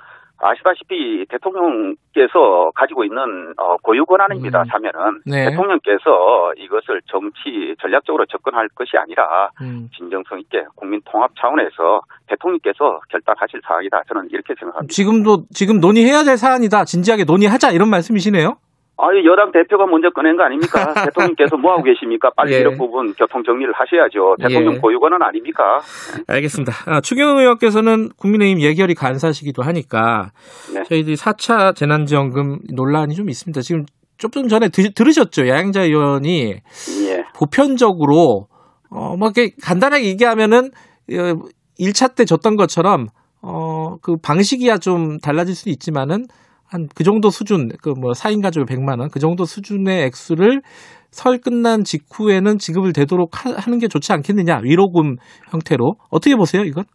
아시다시피 대통령께서 가지고 있는 어, 고유 권한입니다. 음. 사면은 네. 대통령께서 이것을 정치 전략적으로 접근할 것이 아니라 음. 진정성 있게 국민 통합 차원에서 대통령께서 결단하실 사항이다. 저는 이렇게 생각합니다. 지금도 지금 논의해야 될 사안이다. 진지하게 논의하자 이런 말씀이시네요. 아유 여당 대표가 먼저 꺼낸 거 아닙니까? 대통령께서 뭐 하고 계십니까? 빨리 예. 이런 부분 교통 정리를 하셔야죠. 대통령 예. 고유 권한 아닙니까? 알겠습니다. 아, 추경호 의원께서는 국민의힘 예결위 간사시기도 하니까 네. 저희들이 4차 재난지원금 논란이 좀 있습니다. 지금 조금 전에 드, 들으셨죠? 양양자 의원이 예. 보편적으로 어, 뭐 이렇게 간단하게 얘기하면은 어, 1차 때 줬던 것처럼 어, 그 방식이야 좀 달라질 수는 있지만은 한 그 정도 수준, 그뭐 4인 가족에 100만 원, 그 정도 수준의 액수를 설 끝난 직후에는 지급을 되도록 하, 하는 게 좋지 않겠느냐. 위로금 형태로. 어떻게 보세요, 이건?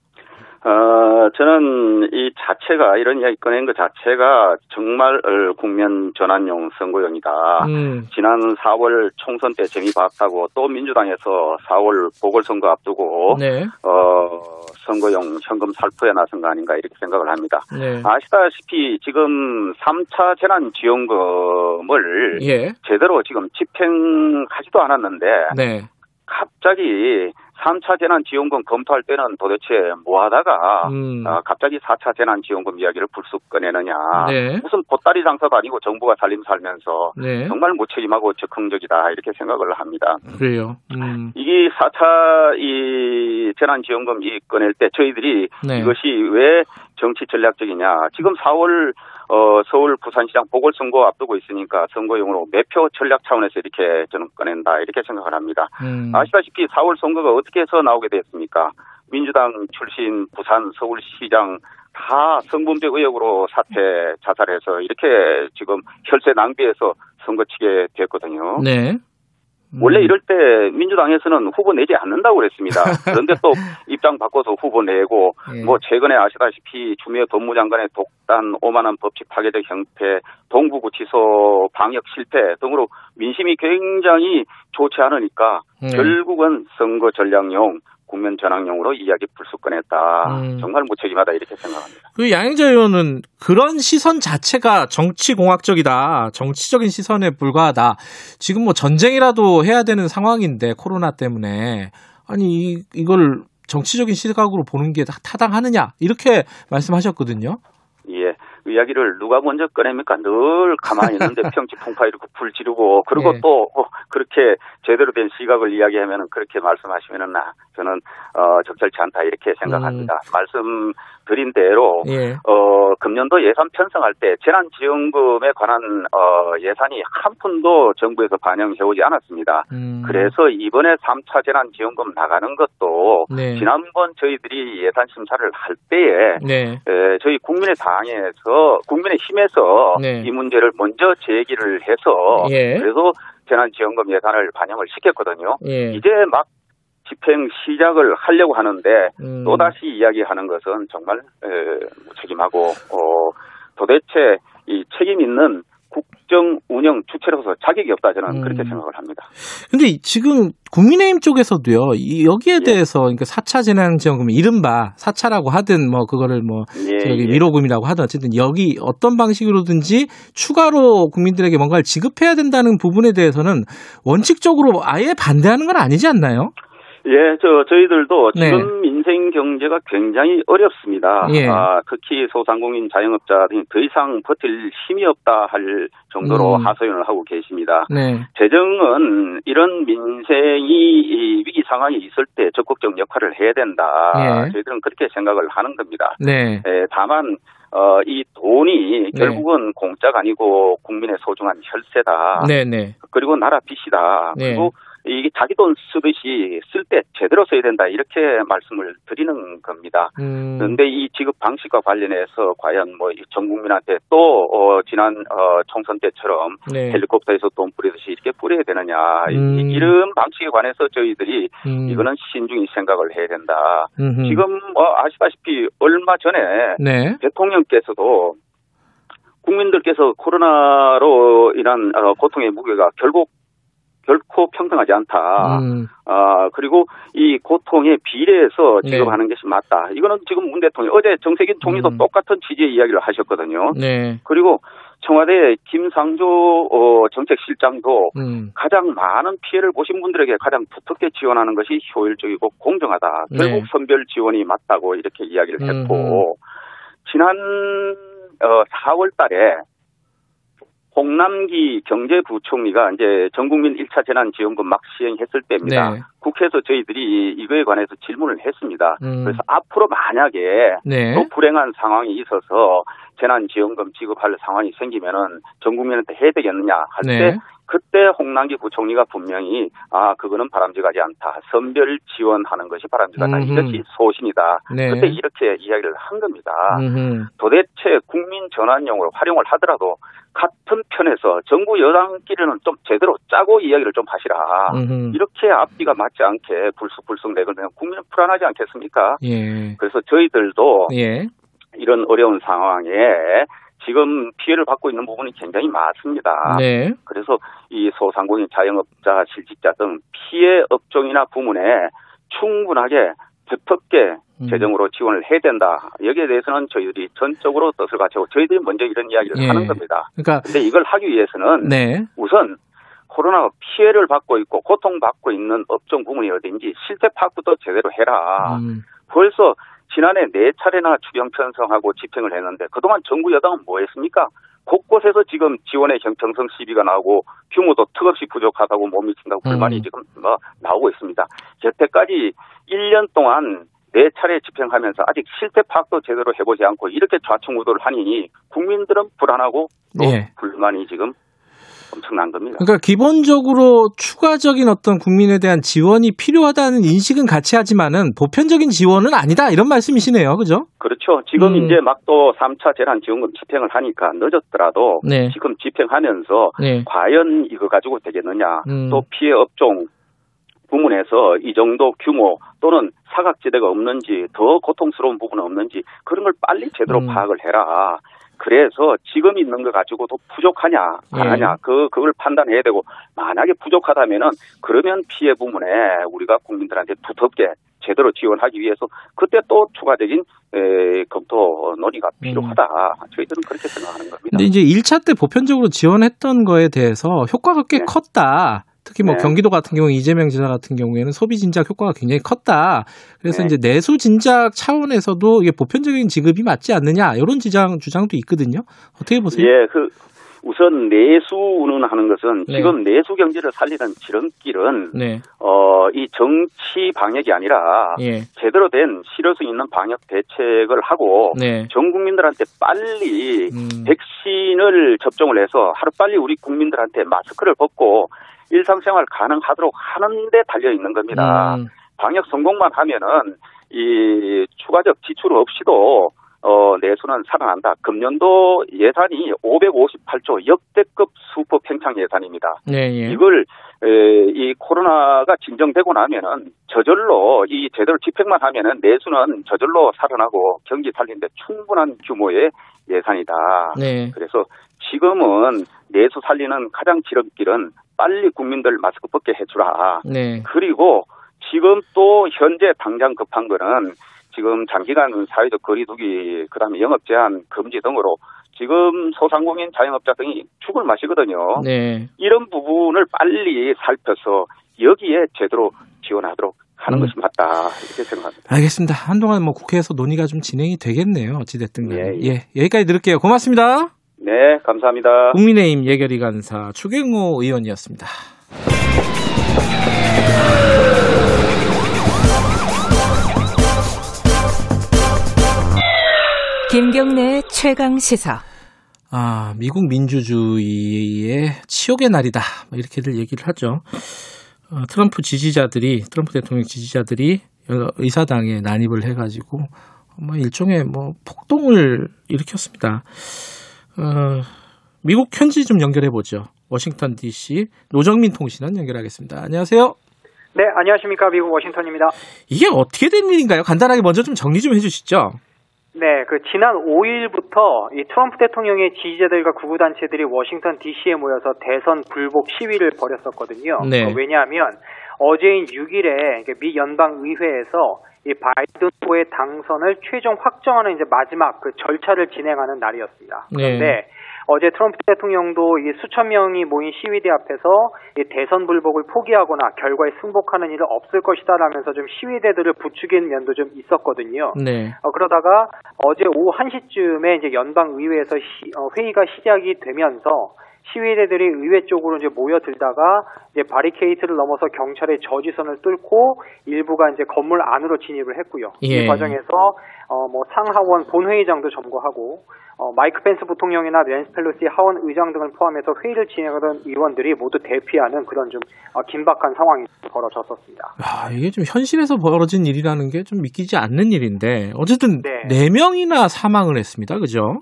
어, 저는 이 자체가, 이런 이야기 꺼낸 것 자체가 정말 어, 국면 전환용 선거용이다. 음, 지난 4월 총선 때 재미 봤다고 또 민주당에서 4월 보궐선거 앞두고 네. 어, 선거용 현금 살포에 나선 거 아닌가 이렇게 생각을 합니다. 네. 아시다시피 지금 3차 재난지원금을 예. 제대로 지금 집행하지도 않았는데 네. 갑자기 3차 재난지원금 검토할 때는 도대체 뭐 하다가 음. 아, 갑자기 4차 재난지원금 이야기를 불쑥 꺼내느냐. 네. 무슨 보따리 장사도 아니고 정부가 살림 살면서 네. 정말 무책임하고 적극적이다 이렇게 생각을 합니다. 그래요. 음. 이게 4차 이 재난지원금 이 꺼낼 때 저희들이 네. 이것이 왜 정치 전략적이냐. 지금 4월 어, 서울 부산시장 보궐선거 앞두고 있으니까 선거용으로 매표 전략 차원에서 이렇게 저는 꺼낸다 이렇게 생각을 합니다. 음. 아시다시피 4월 선거가 어떻게 해서 나오게 됐습니까? 민주당 출신 부산 서울시장 다 성범죄 의혹으로 사퇴 자살해서 이렇게 지금 혈세 낭비해서 선거 치게 됐거든요. 네. 음. 원래 이럴 때 민주당에서는 후보 내지 않는다고 그랬습니다. 그런데 또 입장 바꿔서 후보 내고 예. 뭐 최근에 아시다시피 주미애 법무장관의 독단 오만한 법칙 파괴적 형태, 동부구치소 방역 실패 등으로 민심이 굉장히 좋지 않으니까 네. 결국은 선거 전략용 국면 전환용으로 이야기 불쑥 꺼냈다. 음. 정말 무책임하다 이렇게 생각합니다. 그 양행자 의원은 그런 시선 자체가 정치 공학적이다. 정치적인 시선에 불과하다. 지금 뭐 전쟁이라도 해야 되는 상황인데 코로나 때문에 아니 이, 이걸 정치적인 시각으로 보는 게 타당하느냐 이렇게 말씀하셨거든요. 예. 그 이야기를 누가 먼저 꺼냅니까? 늘 가만히 있는데 평지 풍파 이렇게 불 지르고 그리고 예. 또 어, 그렇게 제대로 된 시각을 이야기하면은 그렇게 말씀하시면은 나 저는 어 적절치 않다 이렇게 생각합니다. 말씀 드린 대로 예. 어 금년도 예산 편성할 때 재난지원금에 관한 어 예산이 한 푼도 정부에서 반영해 오지 않았습니다. 음. 그래서 이번에 3차 재난지원금 나가는 것도 네. 지난번 저희들이 예산 심사를 할 때에 네. 에, 저희 국민의 당에서 국민의 힘에서 네. 이 문제를 먼저 제기를 해서 예. 그래서 재난지원금 예산을 반영을 시켰거든요. 예. 이제 막 집행 시작을 하려고 하는데 음. 또 다시 이야기하는 것은 정말 에, 무책임하고 어, 도대체 이 책임 있는 국정 운영 주체로서 자격이 없다 저는 음. 그렇게 생각을 합니다. 근데 이- 지금 국민의힘 쪽에서도요, 이- 여기에 예. 대해서, 그러니까 4차 재난지원금, 이른바 4차라고 하든, 뭐, 그거를 뭐, 예, 저기 예. 위로금이라고 하든, 어쨌든 여기 어떤 방식으로든지 추가로 국민들에게 뭔가를 지급해야 된다는 부분에 대해서는 원칙적으로 아예 반대하는 건 아니지 않나요? 예, 저 저희들도 네. 지금 민생 경제가 굉장히 어렵습니다. 예. 아, 특히 소상공인 자영업자 등이 더 이상 버틸 힘이 없다 할 정도로 음. 하소연을 하고 계십니다. 네. 재정은 이런 민생이 이 위기 상황이 있을 때 적극적 역할을 해야 된다. 예. 저희들은 그렇게 생각을 하는 겁니다. 네. 예, 다만 어, 이 돈이 결국은 공짜가 아니고 국민의 소중한 혈세다. 네네. 그리고 나라 빚이다. 네. 그리고 이게 자기 돈 쓰듯이 쓸 때 제대로 써야 된다. 이렇게 말씀을 드리는 겁니다. 음. 그런데 이 지급 방식과 관련해서 과연 뭐 전 국민한테 또 어, 지난 어, 총선 때처럼 네. 헬리콥터에서 돈 뿌리듯이 이렇게 뿌려야 되느냐 이- 음. 이런 방식에 관해서 저희들이 음. 이거는 신중히 생각을 해야 된다. 음흠. 지금 뭐 아시다시피 얼마 전에 네. 대통령께서도 국민들께서 코로나로 인한 어, 고통의 무게가 결국 결코 평등하지 않다. 음. 아 그리고 이 고통에 비례해서 네. 지급하는 것이 맞다. 이거는 지금 문 대통령 어제 정세균 총리도 음. 똑같은 취지의 이야기를 하셨거든요. 네. 그리고 청와대 김상조 어, 정책실장도 음. 가장 많은 피해를 보신 분들에게 가장 두텁게 지원하는 것이 효율적이고 공정하다. 네. 결국 선별 지원이 맞다고 이렇게 이야기를. 했고 지난 어, 4월 달에 홍남기 경제부총리가 이제 전국민 1차 재난지원금 막 시행했을 때입니다. 네. 국회에서 저희들이 이거에 관해서 질문을 했습니다. 음. 그래서 앞으로 만약에 네. 또 불행한 상황이 있어서 재난지원금 지급할 상황이 생기면은 전 국민한테 해야 되겠느냐 할때 네. 그때 홍남기 부총리가 분명히 아 그거는 바람직하지 않다 선별 지원하는 것이 바람직하다 음흠. 이것이 소신이다 네. 그때 이렇게 이야기를 한 겁니다 음흠. 도대체 국민 전환용으로 활용을 하더라도 같은 편에서 정부 여당끼리는 좀 제대로 짜고 이야기를 좀 하시라 음흠. 이렇게 앞뒤가 맞지 않게 불쑥불쑥 내걸면 국민은 불안하지 않겠습니까 예. 그래서 저희들도 예. 이런 어려운 상황에 지금 피해를 받고 있는 부분이 굉장히 많습니다. 네. 그래서 이 소상공인 자영업자, 실직자 등 피해 업종이나 부문에 충분하게 두텁게 음. 재정으로 지원을 해야 된다. 여기에 대해서는 저희들이 전적으로 뜻을 갖추고 저희들이 먼저 이런 이야기를 예. 하는 겁니다. 그러니까 근데 이걸 하기 위해서는 네. 우선 코로나 피해를 받고 있고 고통받고 있는 업종 부문이 어딘지 실태 파악부터 제대로 해라. 음. 벌써 지난해 네 차례나 추경 편성하고 집행을 했는데 그동안 정부 여당은 뭐 했습니까? 곳곳에서 지금 지원의 형평성 시비가 나오고 규모도 턱없이 부족하다고 못 미친다고 불만이 음. 지금 뭐 나오고 있습니다. 여태까지 1년 동안 네 차례 집행하면서 아직 실태 파악도 제대로 해보지 않고 이렇게 좌충우돌을 하니 국민들은 불안하고 또 예. 불만이 지금 엄청난 겁니다. 그러니까 기본적으로 추가적인 어떤 국민에 대한 지원이 필요하다는 인식은 같이 하지만은 보편적인 지원은 아니다 이런 말씀이시네요, 그죠? 그렇죠. 지금 음. 이제 막 또 3차 재난지원금 집행을 하니까 늦었더라도 네. 지금 집행하면서 네. 과연 이거 가지고 되겠느냐. 음. 또 피해 업종 부문에서 이 정도 규모 또는 사각지대가 없는지 더 고통스러운 부분은 없는지 그런 걸 빨리 제대로 음. 파악을 해라. 그래서 지금 있는 거 가지고도 부족하냐 안 예. 하냐 그 그걸 판단해야 되고 만약에 부족하다면은 그러면 피해 부문에 우리가 국민들한테 두텁게 제대로 지원하기 위해서 그때 또 추가적인 에, 검토 논의가 필요하다. 저희들은 그렇게 생각하는 겁니다. 음. 근데 이제 1차 때 보편적으로 지원했던 거에 대해서 효과가 꽤 네. 컸다. 특히 뭐 네. 경기도 같은 경우 이재명 지사 같은 경우에는 소비 진작 효과가 굉장히 컸다. 그래서 네. 이제 내수 진작 차원에서도 이게 보편적인 지급이 맞지 않느냐 이런 주장 주장도 있거든요. 어떻게 보세요? 예, 그 우선 내수는 하는 것은 네. 지금 내수 경제를 살리는 지름길은 네. 어, 이 정치 방역이 아니라 예. 제대로 된 실효성 있는 방역 대책을 하고 네. 전 국민들한테 빨리 음. 백신을 접종을 해서 하루 빨리 우리 국민들한테 마스크를 벗고 일상생활 가능하도록 하는 데 달려 있는 겁니다. 음. 방역 성공만 하면은 이 추가적 지출 없이도 어, 내수는 살아난다. 금년도 예산이 558조 역대급 수법 팽창 예산입니다. 네, 예. 이걸 에, 이 코로나가 진정되고 나면은 저절로 이 제대로 집행만 하면은 내수는 저절로 살아나고 경기 살리는데 충분한 규모의 예산이다. 네. 그래서 지금은 내수 살리는 가장 지름길은 빨리 국민들 마스크 벗게 해주라. 네. 그리고 지금 또 현재 당장 급한 거는 지금 장기간 사회적 거리두기 그다음에 영업 제한 금지 등으로 지금 소상공인 자영업자 등이 죽을 맛이거든요. 네. 이런 부분을 빨리 살펴서 여기에 제대로 지원하도록 하는 음. 것이 맞다 이렇게 생각합니다. 알겠습니다. 한동안 뭐 국회에서 논의가 좀 진행이 되겠네요. 어찌됐든 간에. 예, 예. 여기까지 들을게요. 고맙습니다. 네, 감사합니다. 국민의힘 예결위 간사 추경호 의원이었습니다. 김경래 최강 시사. 아, 미국 민주주의의 치욕의 날이다. 뭐 이렇게들 얘기를 하죠. 어, 트럼프 지지자들이, 트럼프 대통령 지지자들이 의사당에 난입을 해가지고, 뭐 일종의 뭐 폭동을 일으켰습니다. 어, 미국 현지 좀 연결해 보죠. 워싱턴 DC 노정민 통신원 연결하겠습니다. 안녕하세요. 네, 안녕하십니까. 미국 워싱턴입니다. 이게 어떻게 된 일인가요? 간단하게 먼저 좀 정리 좀 해주시죠. 네, 그 지난 5일부터 이 트럼프 대통령의 지지자들과 구구 단체들이 워싱턴 D.C.에 모여서 대선 불복 시위를 벌였었거든요. 네. 어, 왜냐하면 어제인 6일에 미 연방 의회에서 이 바이든 후보의 당선을 최종 확정하는 이제 마지막 그 절차를 진행하는 날이었습니다. 네. 그런데 어제 트럼프 대통령도 이 수천 명이 모인 시위대 앞에서 이 대선 불복을 포기하거나 결과에 승복하는 일은 없을 것이다라면서 좀 시위대들을 부추긴 면도 좀 있었거든요. 네. 어, 그러다가 어제 오후 1시쯤에 이제 연방 의회에서 시- 어, 회의가 시작이 되면서 시위대들이 의회 쪽으로 이제 모여들다가 이제 바리케이트를 넘어서 경찰의 저지선을 뚫고 일부가 이제 건물 안으로 진입을 했고요. 예. 이 과정에서 어, 뭐 상하원 본회의장도 점거하고 어, 마이크 펜스 부통령이나 낸스 펠로시 하원 의장 등을 포함해서 회의를 진행하던 의원들이 모두 대피하는 그런 좀 어, 긴박한 상황이 벌어졌었습니다. 아, 이게 좀 현실에서 벌어진 일이라는 게 좀 믿기지 않는 일인데 어쨌든 네. 네 명이나 사망을 했습니다. 그죠?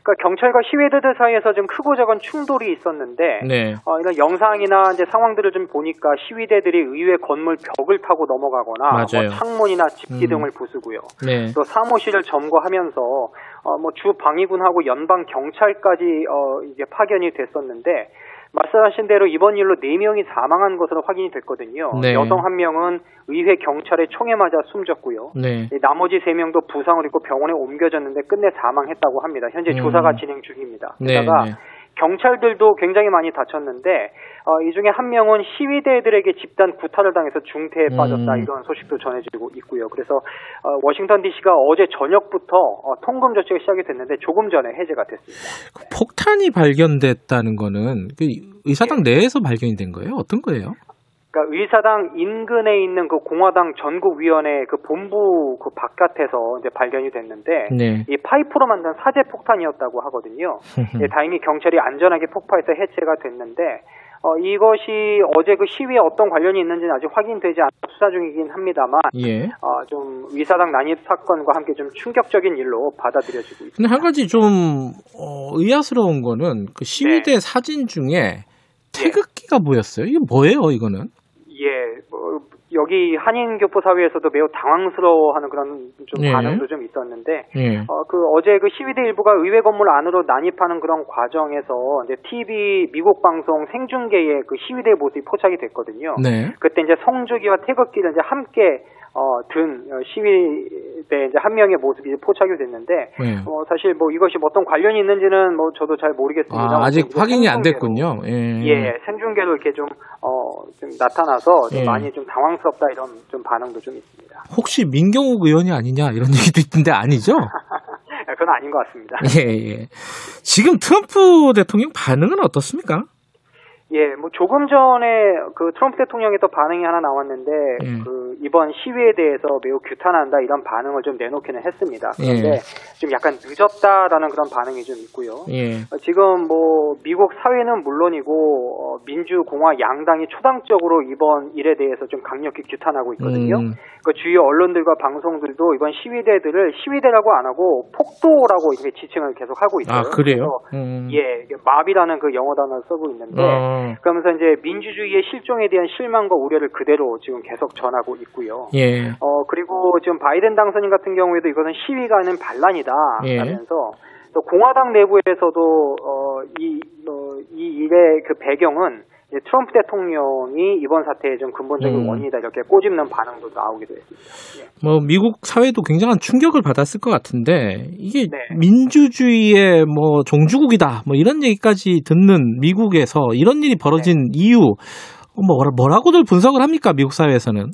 예. 그러니까 경찰과 시위대들 사이에서 좀 크고 작은 충돌이 있었는데 네. 어, 이런 영상이나 이제 상황들을 좀 보니까 시위대들이 의회 건물 벽을 타고 넘어가거나. 뭐 창문이나 집기 음. 등을 부수고요. 네. 또 사무실을 점거하면서 어, 뭐 주 방위군하고 연방 경찰까지 어, 이제 파견이 됐었는데 말씀하신 대로 이번 일로 4명이 사망한 것으로 확인이 됐거든요. 네. 여성 한 명은 의회 경찰의 총에 맞아 숨졌고요. 네. 이 나머지 3명도 부상을 입고 병원에 옮겨졌는데 끝내 사망했다고 합니다. 현재 음. 조사가 진행 중입니다. 네. 게다가 네. 경찰들도 굉장히 많이 다쳤는데 어, 이 중에 한 명은 시위대들에게 집단 구타를 당해서 중태에 음. 빠졌다 이런 소식도 전해지고 있고요. 그래서 어, 워싱턴 D.C.가 어제 저녁부터 어, 통금 조치가 시작이 됐는데 조금 전에 해제가 됐습니다. 그 폭탄이 발견됐다는 거는 그 의사당 내에서 발견이 된 거예요? 어떤 거예요? 그러니까 의사당 인근에 있는 그 공화당 전국위원회 그 본부 그 바깥에서 이제 발견이 됐는데 네. 이 파이프로 만든 사제 폭탄이었다고 하거든요. 예, 다행히 경찰이 안전하게 폭파해서 해체가 됐는데 어, 이것이 어제 그 시위에 어떤 관련이 있는지는 아직 확인되지 않아 수사 중이긴 합니다만 예. 어, 좀 의사당 난입 사건과 함께 좀 충격적인 일로 받아들여지고 있습니다. 근데 한 가지 좀 어, 의아스러운 거는 그 시위대 네. 사진 중에 태극기가 보였어요. 이게 뭐예요, 이거는? 예, 뭐, 여기 한인교포 사회에서도 매우 당황스러워하는 그런 좀 예. 반응도 좀 있었는데 예. 어, 그 어제 그 시위대 일부가 의회 건물 안으로 난입하는 그런 과정에서 이제 TV 미국 방송 생중계에 그 시위대 모습이 포착이 됐거든요. 네. 그때 이제 성주기와 태극기를 이제 함께 어, 든 어, 시위대 이제 한 명의 모습이 포착이 됐는데 네. 어, 사실 뭐 이것이 뭐 어떤 관련이 있는지는 뭐 저도 잘 모르겠습니다. 아, 아직 확인이 안 생중계로 됐군요. 예. 예, 생중계로 이렇게 좀, 어, 좀 나타나서 좀 예. 많이 좀 당황스 럽다 이런 좀 반응도 좀 있습니다. 혹시 민경욱 의원이 아니냐 이런 얘기도 있던데 아니죠? 그건 아닌 것 같습니다. 예, 예. 지금 트럼프 대통령 반응은 어떻습니까? 예, 뭐 조금 전에 그 트럼프 대통령의 또 반응이 하나 나왔는데 예. 그 이번 시위에 대해서 매우 규탄한다 이런 반응을 좀 내놓기는 했습니다. 그런데 예. 좀 약간 늦었다라는 그런 반응이 좀 있고요. 예. 어, 지금 뭐 미국 사회는 물론이고 어, 민주공화 양당이 초당적으로 이번 일에 대해서 좀 강력히 규탄하고 있거든요. 음. 그 주요 언론들과 방송들도 이번 시위대들을 시위대라고 안 하고 폭도라고 이렇게 지칭을 계속 하고 있어요. 아, 그래요? 음. 예, 마비라는 그 영어 단어를 쓰고 있는데 어, 그러면서 이제 민주주의의 실종에 대한 실망과 우려를 그대로 지금 계속 전하고 있고요. 예. 어 그리고 지금 바이든 당선인 같은 경우에도 이것은 시위가 아닌 반란이다 예. 하면서 또 공화당 내부에서도 어 이 어, 이 일의 그 배경은 트럼프 대통령이 이번 사태의 좀 근본적인 음. 원인이다 이렇게 꼬집는 반응도 나오기도 했습니다. 예. 뭐 미국 사회도 굉장한 충격을 받았을 것 같은데 이게 네. 민주주의의 뭐 종주국이다 뭐 이런 얘기까지 듣는 미국에서 이런 일이 벌어진 네. 이유 뭐 뭐라- 뭐라고들 분석을 합니까 미국 사회에서는?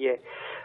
예.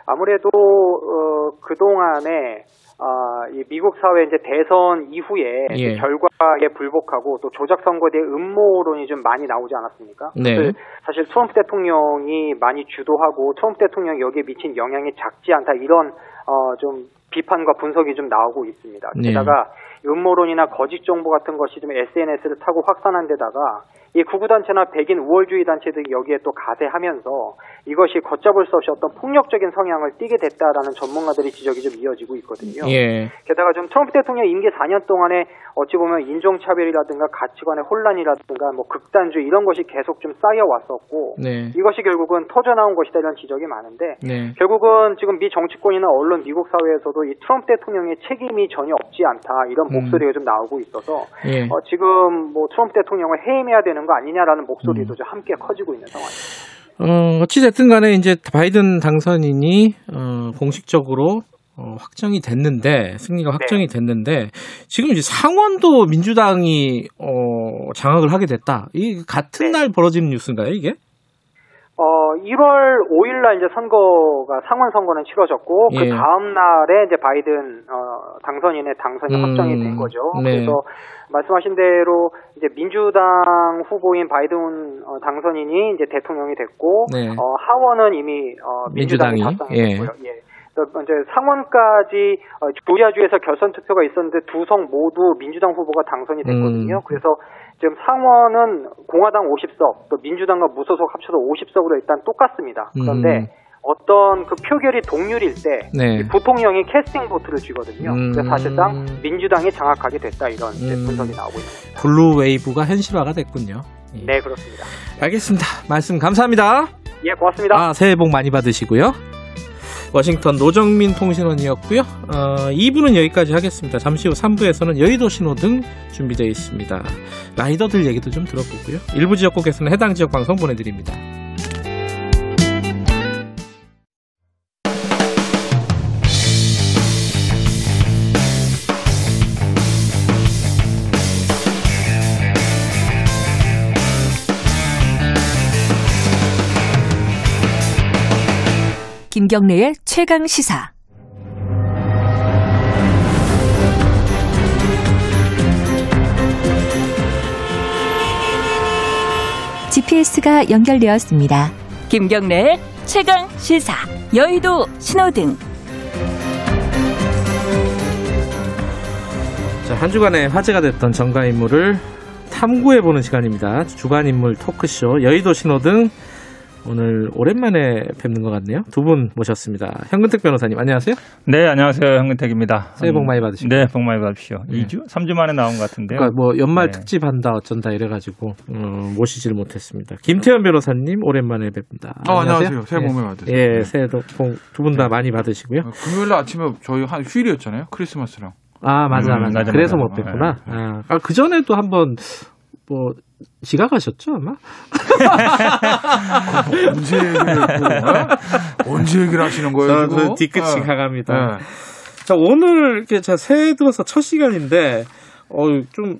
아무래도 어, 그 동안에 아, 이 미국 사회 이제 대선 이후에 예. 결과에 불복하고 또 조작 선거에 대해 음모론이 좀 많이 나오지 않았습니까? 네. 사실 트럼프 대통령이 많이 주도하고 트럼프 대통령이 여기에 미친 영향이 작지 않다 이런 어, 좀 비판과 분석이 좀 나오고 있습니다. 네. 게다가 음모론이나 거짓 정보 같은 것이 좀 SNS를 타고 확산한 데다가 이 구구단체나 백인 우월주의 단체들이 여기에 또 가세하면서 이것이 걷잡을 수 없이 어떤 폭력적인 성향을 띠게 됐다라는 전문가들의 지적이 좀 이어지고 있거든요. 예. 게다가 좀 트럼프 대통령 임기 4년 동안에 어찌 보면 인종차별이라든가 가치관의 혼란이라든가 뭐 극단주의 이런 것이 계속 좀 쌓여왔었고 네. 이것이 결국은 터져나온 것이다 이런 지적이 많은데 네. 결국은 지금 미 정치권이나 언론 미국 사회에서도 이 트럼프 대통령의 책임이 전혀 없지 않다 이런 음. 목소리가 좀 나오고 있어서 예. 어, 지금 뭐 트럼프 대통령을 해임해야 되는 거 아니냐라는 음. 목소리도 좀 함께 커지고 있는 상황입니다. 어, 어찌됐든 간에 이제 바이든 당선인이, 어, 공식적으로, 어, 확정이 됐는데, 승리가 확정이 됐는데, 지금 이제 상원도 민주당이, 어, 장악을 하게 됐다. 이 같은 네. 날 벌어지는 뉴스인가요, 이게? 어, 1월 5일 날 이제 선거가 상원 선거는 치러졌고 예. 그 다음 날에 이제 바이든 어, 당선인의 당선이 음, 확정이 된 거죠. 네. 그래서 말씀하신 대로 이제 민주당 후보인 바이든 어, 당선인이 이제 대통령이 됐고 네. 어, 하원은 이미 어, 민주당이 답상했고요. 예. 그래서 이제 상원까지 어, 조지아주에서 결선 투표가 있었는데 두 석 모두 민주당 후보가 당선이 됐거든요. 음. 그래서 지금 상원은 공화당 50석, 또 민주당과 무소속 합쳐서 50석으로 일단 똑같습니다. 그런데 음. 어떤 그 표결이 동률일 때 네. 이 부통령이 캐스팅 보트를 쥐거든요. 음. 그래서 사실상 민주당이 장악하게 됐다 이런 음. 분석이 나오고 있습니다. blue wave가 현실화가 됐군요. 예. 네, 그렇습니다. 알겠습니다. 말씀 감사합니다. 예, 고맙습니다. 아, 새해 복 많이 받으시고요. 워싱턴 노정민 통신원이었고요. 어, 2부는 여기까지 하겠습니다. 잠시 후 3부에서는 여의도 신호등 준비되어 있습니다. 라이더들 얘기도 좀 들어보고요. 일부 지역국에서는 해당 지역 방송 보내드립니다. 김경래의 최강 시사. GPS가 연결되었습니다. 김경래의 최강 시사. 여의도 신호등. 자, 한 주간에 화제가 됐던 정가 인물을 탐구해보는 시간입니다. 주간 인물 토크쇼 여의도 신호등 오늘 오랜만에 뵙는 것 같네요. 두 분 모셨습니다. 현근택 변호사님 안녕하세요. 네, 안녕하세요. 현근택입니다. 새해 복 많이 받으시고. 네, 복 많이 받으십시오. 네. 2주, 3주 만에 나온 것 같은데요. 그러니까 뭐 연말 네. 특집 한다 어쩐다 이래 가지고 음, 모시지를 못했습니다. 김태현 변호사님 오랜만에 뵙니다. 아, 안녕하세요. 새해 복 많이 받으세요. 예, 네. 새해도 두분 다 많이 받으시고요. 어, 금요일 날 아침에 저희 한 휴일이었잖아요. 크리스마스랑. 아 맞아 음, 맞아. 맞아, 그래서 맞아. 못 뵙구나. 아, 아, 그 전에도 한번 뭐 지각하셨죠 아마? 언제 얘기를 했고, 어? 언제 얘기를 하시는 거예요? 저, 지금? 저 뒤끝 네. 지각합니다. 네. 자 오늘 이렇게 자 새해 들어서 첫 시간인데 어좀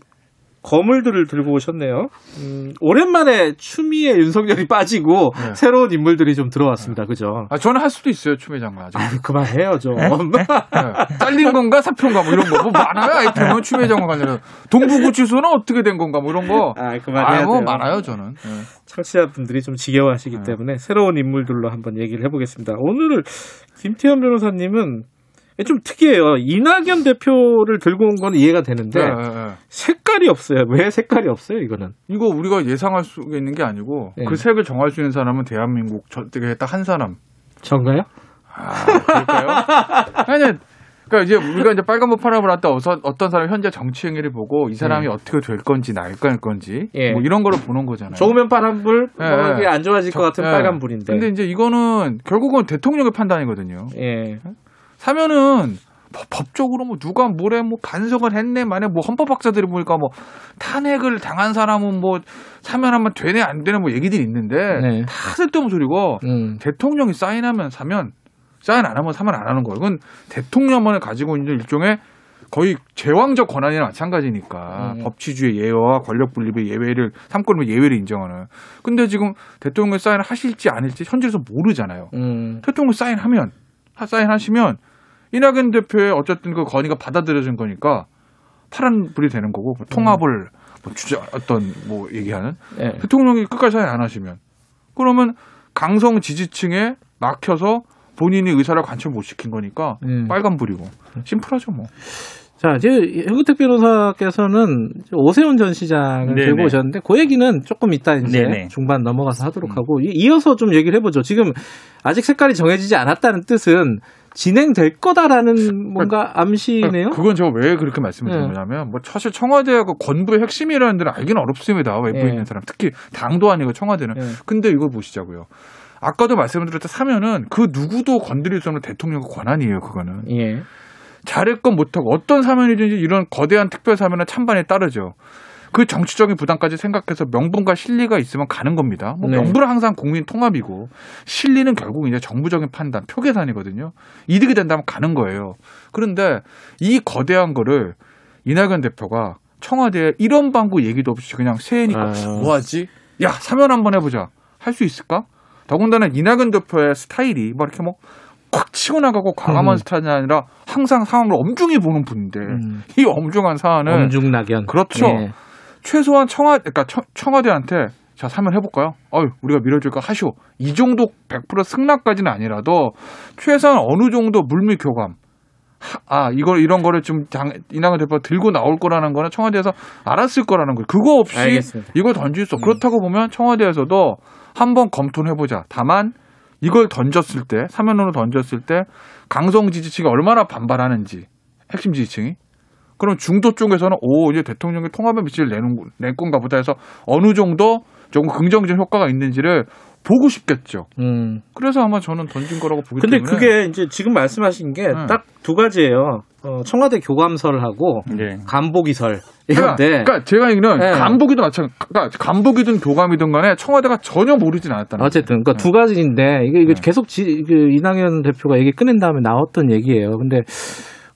거물들을 들고 오셨네요. 음, 오랜만에 추미애 윤석열이 빠지고 네. 새로운 인물들이 좀 들어왔습니다. 그죠? 아, 저는 할 수도 있어요, 추매 장관. 아유, 그만해요 좀. 네. 잘린 건가, 사표인가, 뭐 이런 거. 뭐 많아요, 아이템은 추매 장관 관련. 동부구치소는 어떻게 된 건가, 뭐 이런 거. 아, 그만해야 아, 뭐 돼요. 많아요, 저는. 네. 청취자분들이 좀 지겨워하시기 네. 때문에 새로운 인물들로 한번 얘기를 해보겠습니다. 오늘 김태현 변호사님은 좀 특이해요. 이낙연 대표를 들고 온 건 이해가 되는데 네, 네, 네. 색깔이 없어요. 왜 색깔이 없어요? 이거는. 이거 우리가 예상할 수 있는 게 아니고, 네. 그 색을 정할 수 있는 사람은 대한민국 저쪽에 딱 한 사람. 전가요? 아, 그럴까요? 아니, 그러니까 이제 우리가 이제 빨간불 파란불 할때 어떤 사람이 현재 정치 행위를 보고 이 사람이 네. 어떻게 될 건지 나을 건지 예. 뭐 이런 거를 보는 거잖아요. 좋으면 파란불, 네. 이게 안 좋아질 것 같은 예. 빨간불인데. 근데 이제 이거는 결국은 대통령의 판단이거든요. 예. 사면은 법- 법적으로 뭐 누가 뭐래 뭐 반성을 했네 만에 뭐 헌법학자들이 보니까 뭐 탄핵을 당한 사람은 뭐 사면하면 되네 안 되네 뭐 얘기들이 있는데 네. 다 쓸데없는 소리고 음. 대통령이 사인하면 사면 사인 안 하면 사면 안 하는 거예요. 이건 대통령만을 가지고 있는 일종의 거의 제왕적 권한이나 마찬가지니까 음. 법치주의 예외와 권력 분립의 예외를 삼고는 예외를 인정하는. 근데 지금 대통령 사인을 하실지 아닐지 현재에서 모르잖아요. 음. 대통령 사인하면 하- 사인하시면 이낙연 대표의 어쨌든 그 건의가 받아들여진 거니까 파란 불이 되는 거고 뭐 통합을 뭐 주자 어떤 뭐 얘기하는 예. 대통령이 끝까지 사인 안 하시면 그러면 강성 지지층에 막혀서 본인이 의사를 관철 못 시킨 거니까 음. 빨간 불이고 심플하죠 뭐. 자, 이제 현구택 변호사께서는 오세훈 전 시장을 네네. 들고 오셨는데 그 얘기는 조금 이따 이제 네네. 중반 넘어가서 하도록 하고 이- 이어서 좀 얘기를 해보죠. 지금 아직 색깔이 정해지지 않았다는 뜻은 진행될 거다라는 뭔가 암시네요. 그건 제가 왜 그렇게 말씀을 네. 드리냐면 뭐 사실 청와대가 건부의 핵심이라는 데는 알기는 어렵습니다. 외부에 네. 있는 사람 특히 당도 아니고 청와대는. 네. 근데 이걸 보시자고요. 아까도 말씀드렸듯 사면은 그 누구도 건드릴 수 없는 대통령의 권한이에요. 그거는. 예. 잘했건 못하고 어떤 사면이든지 이런 거대한 특별 사면은 찬반에 따르죠. 그 정치적인 부담까지 생각해서 명분과 실리가 있으면 가는 겁니다. 뭐 네. 명분은 항상 국민 통합이고 실리는 결국 이제 정부적인 판단, 표 계산이거든요. 이득이 된다면 가는 거예요. 그런데 이 거대한 거를 이낙연 대표가 청와대에 이런 방구 얘기도 없이 그냥 새해니까 아. 뭐하지? 야 사면 한번 해보자. 할 수 있을까? 더군다나 이낙연 대표의 스타일이 뭐 이렇게 뭐꽉 치고 나가고 과감한 음. 스타일이 아니라 항상 상황을 엄중히 보는 분인데 음. 이 엄중한 사안을 엄중 낙연. 그렇죠. 예. 최소한 청와 그러니까 청, 청와대한테 자 사면 해볼까요? 어유 우리가 밀어줄까 하시오. 이 정도 100% 승낙까지는 아니라도 최소한 어느 정도 물밑 교감. 하- 아 이걸 이런 거를 좀 장, 이낙연 대표가 들고 나올 거라는 거는 청와대에서 알았을 거라는 거예요. 그거 없이 알겠습니다. 이걸 던질 수 없. 음. 그렇다고 보면 청와대에서도 한번 검토를 해보자. 다만 이걸 던졌을 때 사면으로 던졌을 때 강성 지지층이 얼마나 반발하는지 핵심 지지층이 그럼 중도 쪽에서는 오 이제 대통령이 통합의 미치를 내는 낼 건가 보다 해서 어느 정도 조금 긍정적 효과가 있는지를 보고 싶겠죠. 음. 그래서 아마 저는 던진 거라고 보기 근데 때문에 그게 이제 지금 말씀하신 게 네. 딱두 가지예요. 어, 청와대 교감설하고 네. 간보기설. 그러니까, 그러니까 제가 얘기는 네. 간보기도 마찬가지. 그러니까 간보기든 교감이든 간에 청와대가 전혀 모르진 않았다는 어쨌든 그러니까 거죠. 두 가지인데 이게, 이게 네. 계속 지, 그 이낙연 대표가 얘기 꺼낸 다음에 나왔던 얘기예요. 근데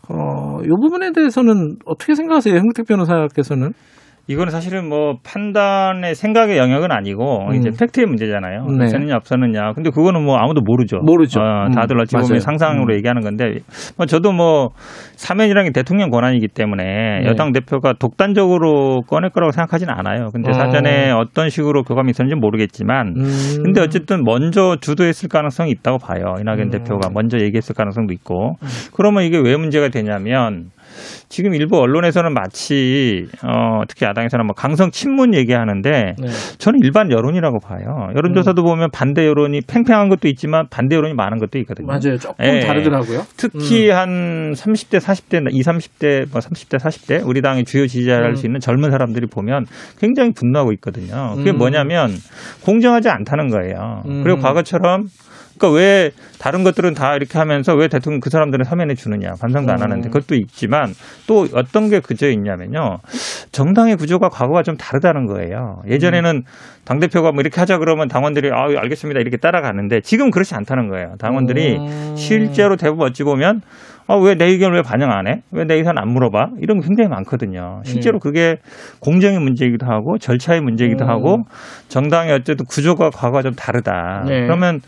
어, 이 부분에 대해서는 어떻게 생각하세요, 현택 변호사께서는? 이거는 사실은 뭐 판단의 생각의 영역은 아니고 음. 이제 팩트의 문제잖아요. 네. 있었느냐 없었느냐. 근데 그거는 뭐 아무도 모르죠. 모르죠. 어, 음, 다들 어찌 맞아요. 보면 상상으로 음. 얘기하는 건데 뭐 저도 뭐 사면이라는 게 대통령 권한이기 때문에 네. 여당 대표가 독단적으로 꺼낼 거라고 생각하지는 않아요. 근데 어. 사전에 어떤 식으로 교감이 있었는지 모르겠지만 음. 근데 어쨌든 먼저 주도했을 가능성이 있다고 봐요. 이낙연 음. 대표가 먼저 얘기했을 가능성도 있고. 그러면 이게 왜 문제가 되냐면 지금 일부 언론에서는 마치 어 특히 야당에서는 뭐 강성 친문 얘기하는데 네. 저는 일반 여론이라고 봐요. 여론조사도 음. 보면 반대 여론이 팽팽한 것도 있지만 반대 여론이 많은 것도 있거든요. 맞아요. 조금 예. 다르더라고요. 특히 음. 한 30대, 40대, 20, 30대, 뭐 30대, 40대 우리 당의 주요 지지자를 할 음. 수 있는 젊은 사람들이 보면 굉장히 분노하고 있거든요. 그게 음. 뭐냐면 공정하지 않다는 거예요. 음. 그리고 과거처럼 그러니까 왜 다른 것들은 다 이렇게 하면서 왜 대통령 그 사람들은 사면해 주느냐 반성도 안 음. 하는데 그것도 있지만 또 어떤 게 그저 있냐면요. 정당의 구조가 과거와 좀 다르다는 거예요. 예전에는 당 대표가 뭐 이렇게 하자 그러면 당원들이 아 알겠습니다. 이렇게 따라가는데 지금 그렇지 않다는 거예요. 당원들이 음. 실제로 대부분 어찌 보면 아, 왜 내 의견을 왜 반영 안 해? 왜 내 의견 안 물어봐? 이런 게 굉장히 많거든요. 실제로 그게 공정의 문제이기도 하고 절차의 문제이기도 음. 하고 정당의 어쨌든 구조가 과거와 좀 다르다. 네. 그러면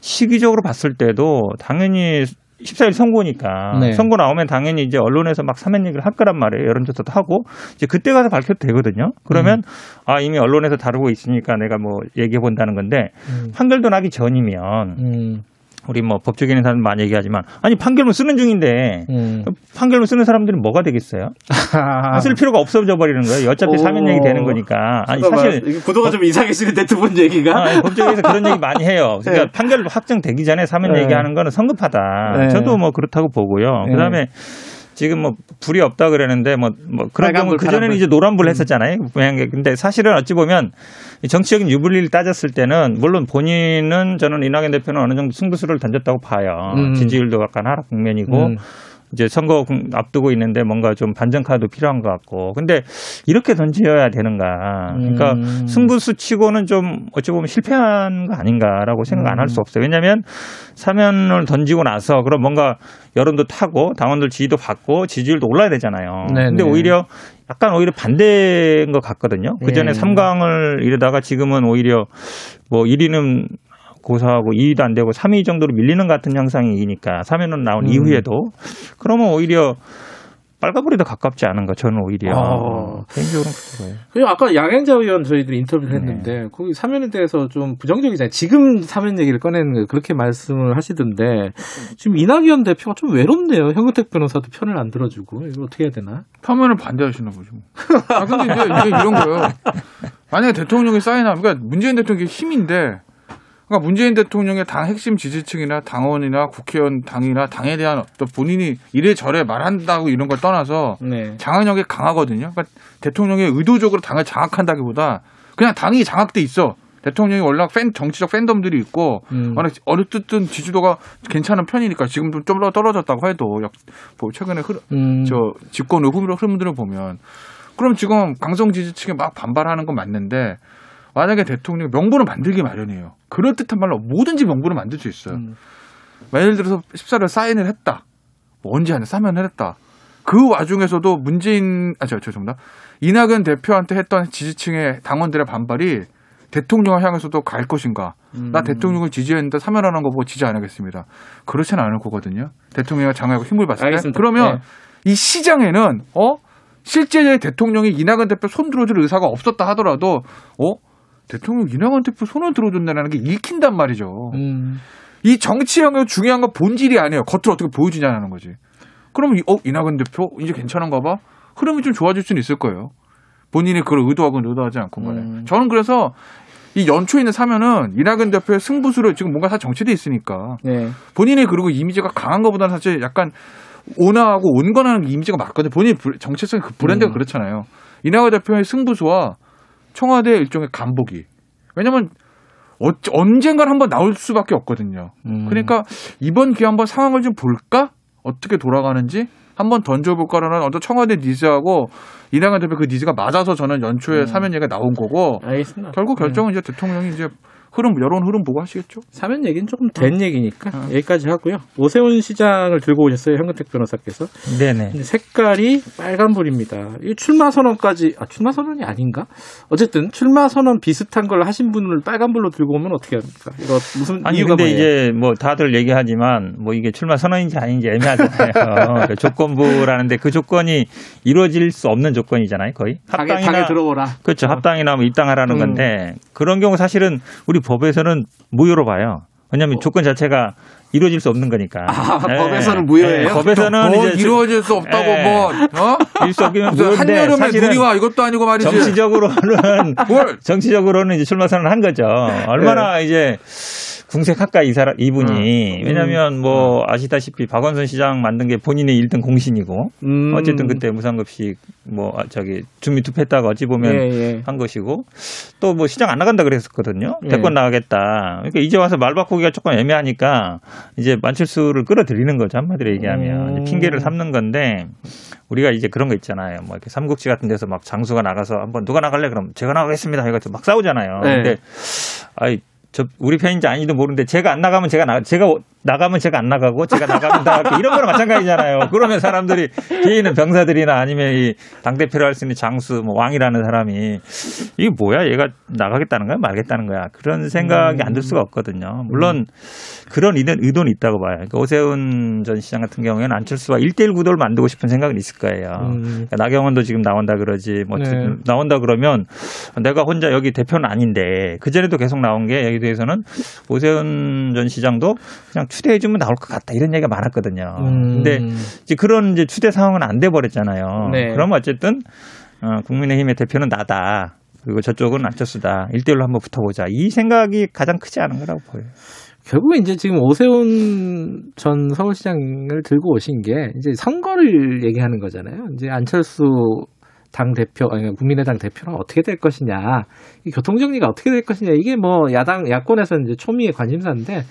시기적으로 봤을 때도 당연히 14일 선거니까 네. 선거 나오면 당연히 이제 언론에서 막 사면 얘기를 할 거란 말이에요. 여론조사도 하고 이제 그때 가서 밝혀도 되거든요. 그러면 음. 아 이미 언론에서 다루고 있으니까 내가 뭐 얘기해 본다는 건데 음. 판결도 나기 전이면 음. 우리 뭐 법조계는 사람 많이 얘기하지만 아니 판결문 쓰는 중인데 음. 판결문 쓰는 사람들은 뭐가 되겠어요? 쓸 필요가 없어져 버리는 거예요. 어차피 오. 사면 얘기 되는 거니까. 아니 잠깐만, 사실 구도가 좀 이상해지는데 두 분 얘기가. 아, 법조계에서 그런 얘기 많이 해요. 그러니까 네. 판결 확정되기 전에 사면 네. 얘기하는 거는 성급하다. 네. 저도 뭐 그렇다고 보고요. 네. 그다음에 지금 뭐 불이 없다 그러는데 뭐, 뭐 그런 경우 그 전에는. 이제 노란불 했었잖아요. 모양이. 근데 사실은 어찌 보면 이 정치적인 유불리를 따졌을 때는 물론 본인은 저는 이낙연 대표는 어느 정도 승부수를 던졌다고 봐요. 음. 지지율도 약간 하락 국면이고 음. 이제 선거 앞두고 있는데 뭔가 좀 반전 카드 필요한 것 같고. 근데 이렇게 던져야 되는가. 그러니까 음. 승부수 치고는 좀 어찌 보면 실패한 거 아닌가라고 생각 안 할 수 없어요. 왜냐하면 사면을 던지고 나서 그럼 뭔가 여론도 타고 당원들 지지도 받고 지지율도 올라야 되잖아요. 네네. 근데 오히려 약간 오히려 반대인 것 같거든요. 그 전에 예. 삼 3강을 이르다가 지금은 오히려 뭐 1위는 고사하고 2위도 안 되고 3위 정도로 밀리는 것 같은 형상이니까 사면은 나온 음. 이후에도 그러면 오히려 빨간불이 더 가깝지 않은가 저는 오히려 어. 개인적으로 그거예요. 그리고 아까 양행자 의원 저희들이 인터뷰를 네. 했는데 거기 사면에 대해서 좀 부정적이잖아요. 지금 사면 얘기를 꺼내는 거 그렇게 말씀을 하시던데 지금 이낙연 대표가 좀 외롭네요. 현근택 변호사도 편을 안 들어주고 이거 어떻게 해야 되나? 파면을 반대하시나 보죠. 뭐. 아 근데 이제, 이제 이런 거예요. 만약에 대통령이 사인하면 그러니까 문재인 대통령이 힘인데 그러니까 문재인 대통령의 당 핵심 지지층이나 당원이나 국회의원 당이나 당에 대한 어떤 본인이 이래저래 말한다고 이런 걸 떠나서 네. 장악력이 강하거든요. 그러니까 대통령이 의도적으로 당을 장악한다기보다 그냥 당이 장악돼 있어. 대통령이 워낙 팬 정치적 팬덤들이 있고 음. 워낙 어쨌든 지지도가 괜찮은 편이니까 지금도 좀 더 떨어졌다고 해도 역- 뭐 최근에 흐, 음. 저 집권의 흐름, 흐름들을 보면 그럼 지금 강성 지지층에 막 반발하는 건 맞는데 만약에 대통령이 명분을 만들기 마련이에요. 그럴 듯한 말로 뭐든지 명분을 만들 수 있어요. 음. 예를 들어서 14일 사인을 했다. 뭐 언제 안에 사면을 했다. 그 와중에서도 문재인 아 저, 죄송합니다. 이낙연 대표한테 했던 지지층의 당원들의 반발이 대통령을 향해서도 갈 것인가? 나 음. 대통령을 지지했는데 사면하는 거 보고 지지 안 하겠습니다. 그렇지는 않을 거거든요. 대통령이 장악하고 힘을 봤을 때. 알겠습니다. 그러면 네. 이 시장에는 어 실제 대통령이 이낙연 대표 손 들어줄 의사가 없었다 하더라도 어 대통령 이낙연 대표 손을 들어준다는 게 읽힌단 말이죠. 음. 이 정치형의 중요한 건 본질이 아니에요. 겉으로 어떻게 보여주냐는 거지. 그럼 이- 어 이낙연 대표 이제 괜찮은가 봐. 흐름이 좀 좋아질 수는 있을 거예요. 본인이 그걸 의도하건 의도하지 않건 간에. 음. 저는 그래서 이 연초에 있는 사면은 이낙연 대표의 승부수를 지금 뭔가 다 정치돼 있으니까 네. 본인이 그리고 이미지가 강한 것보다는 사실 약간 온화하고 온건한 이미지가 맞거든요. 본인이 불- 정체성이 그 브랜드가 음. 그렇잖아요. 이낙연 대표의 승부수와 청와대 일종의 간보기. 왜냐면 어, 언젠간 한번 나올 수밖에 없거든요. 음. 그러니까 이번 기회 한번 상황을 좀 볼까? 어떻게 돌아가는지 한번 던져볼까라는 어떤 청와대 니즈하고 이낙연 대표 그 니즈가 맞아서 저는 연초에 음. 사면 얘기가 나온 거고 알겠습니다. 결국 결정은 이제 대통령이 이제 흐름 여론 흐름 보고 하시겠죠. 사면 얘기는 조금 된 얘기니까 여기까지 하고요. 오세훈 시장을 들고 오셨어요, 현근택 변호사께서. 네네. 색깔이 빨간불입니다. 이 출마 선언까지 아 출마 선언이 아닌가? 어쨌든 출마 선언 비슷한 걸 하신 분을 빨간불로 들고 오면 어떻게 합니까? 이거 무슨 아니 이유가 근데 뭐예요? 이제 뭐 다들 얘기하지만 뭐 이게 출마 선언인지 아닌지 애매하잖아요. 그 조건부라는데 그 조건이 이루어질 수 없는 조건이잖아요, 거의. 당에, 당에 들어오라. 그렇죠. 합당이나 뭐 입당하라는 음. 건데 그런 경우 사실은 우리 법에서는 무효로 봐요. 왜냐하면 조건 자체가 이루어질 수 없는 거니까. 아, 예. 법에서는 무효예요? 예, 법에서는 뭐 이루어질 수 없다고 예. 뭐 어? 이룰 수 없기는 무슨 무효인데 한여름에 사실은 눈이 와 이것도 아니고 말이지. 정치적으로는 뭘? 정치적으로는 이제 출마 선언을 한 거죠. 얼마나 이제 궁색할까 이 사람 이분이 음. 왜냐하면 뭐 아시다시피 박원순 시장 만든 게 본인의 1등 공신이고 음. 어쨌든 그때 무상급식 뭐 아, 저기 주민투표했다가 어찌 보면 예, 예. 한 것이고 또 뭐 시장 안 나간다 그랬었거든요. 예. 대권 나가겠다. 그러니까 이제 와서 말 바꾸기가 조금 애매하니까 이제 만철수를 끌어들이는 거죠 한마디로 얘기하면 음. 핑계를 삼는 건데 우리가 이제 그런 거 있잖아요. 뭐 이렇게 삼국지 같은 데서 막 장수가 나가서 한번 누가 나갈래 그럼 제가 나가겠습니다. 해가지고 막 싸우잖아요. 네. 근데 아이 저 우리 편인지 아닌지도 모르는데 제가 안 나가면 제가 나 제가 나가면 제가 안 나가고 제가 나가면 다 이런 거랑 마찬가지잖아요. 그러면 사람들이 뒤에 있는 병사들이나 아니면 이 당 대표를 할 수 있는 장수 뭐 왕이라는 사람이 이게 뭐야 얘가 나가겠다는 거야 말겠다는 거야 그런 생각이 안 들 수가 없거든요. 물론 그런 의도, 의도는 있다고 봐요. 그러니까 오세훈 전 시장 같은 경우에는 안철수와 1대1 구도를 만들고 싶은 생각은 있을 거예요. 음. 그러니까 나경원도 지금 나온다 그러지 뭐 네. 나온다 그러면 내가 혼자 여기 대표는 아닌데 그 전에도 계속 나온 게 여기 대해서는 오세훈 전 시장도 그냥 추대해 주면 나올 것 같다 이런 얘기가 많았거든요. 음. 근데 이제 그런 이제 추대 상황은 안 돼 버렸잖아요. 네. 그럼 어쨌든 어, 국민의힘의 대표는 나다. 그리고 저쪽은 안철수다. 일대일로 한번 붙어보자. 이 생각이 가장 크지 않은 거라고 보여요. 결국에 이제 지금 오세훈 전 서울시장을 들고 오신 게 이제 선거를 얘기하는 거잖아요. 이제 안철수 당 대표, 아니 국민의당 대표는 어떻게 될 것이냐, 이 교통 정리가 어떻게 될 것이냐 이게 뭐 야당 야권에서 이제 초미의 관심사인데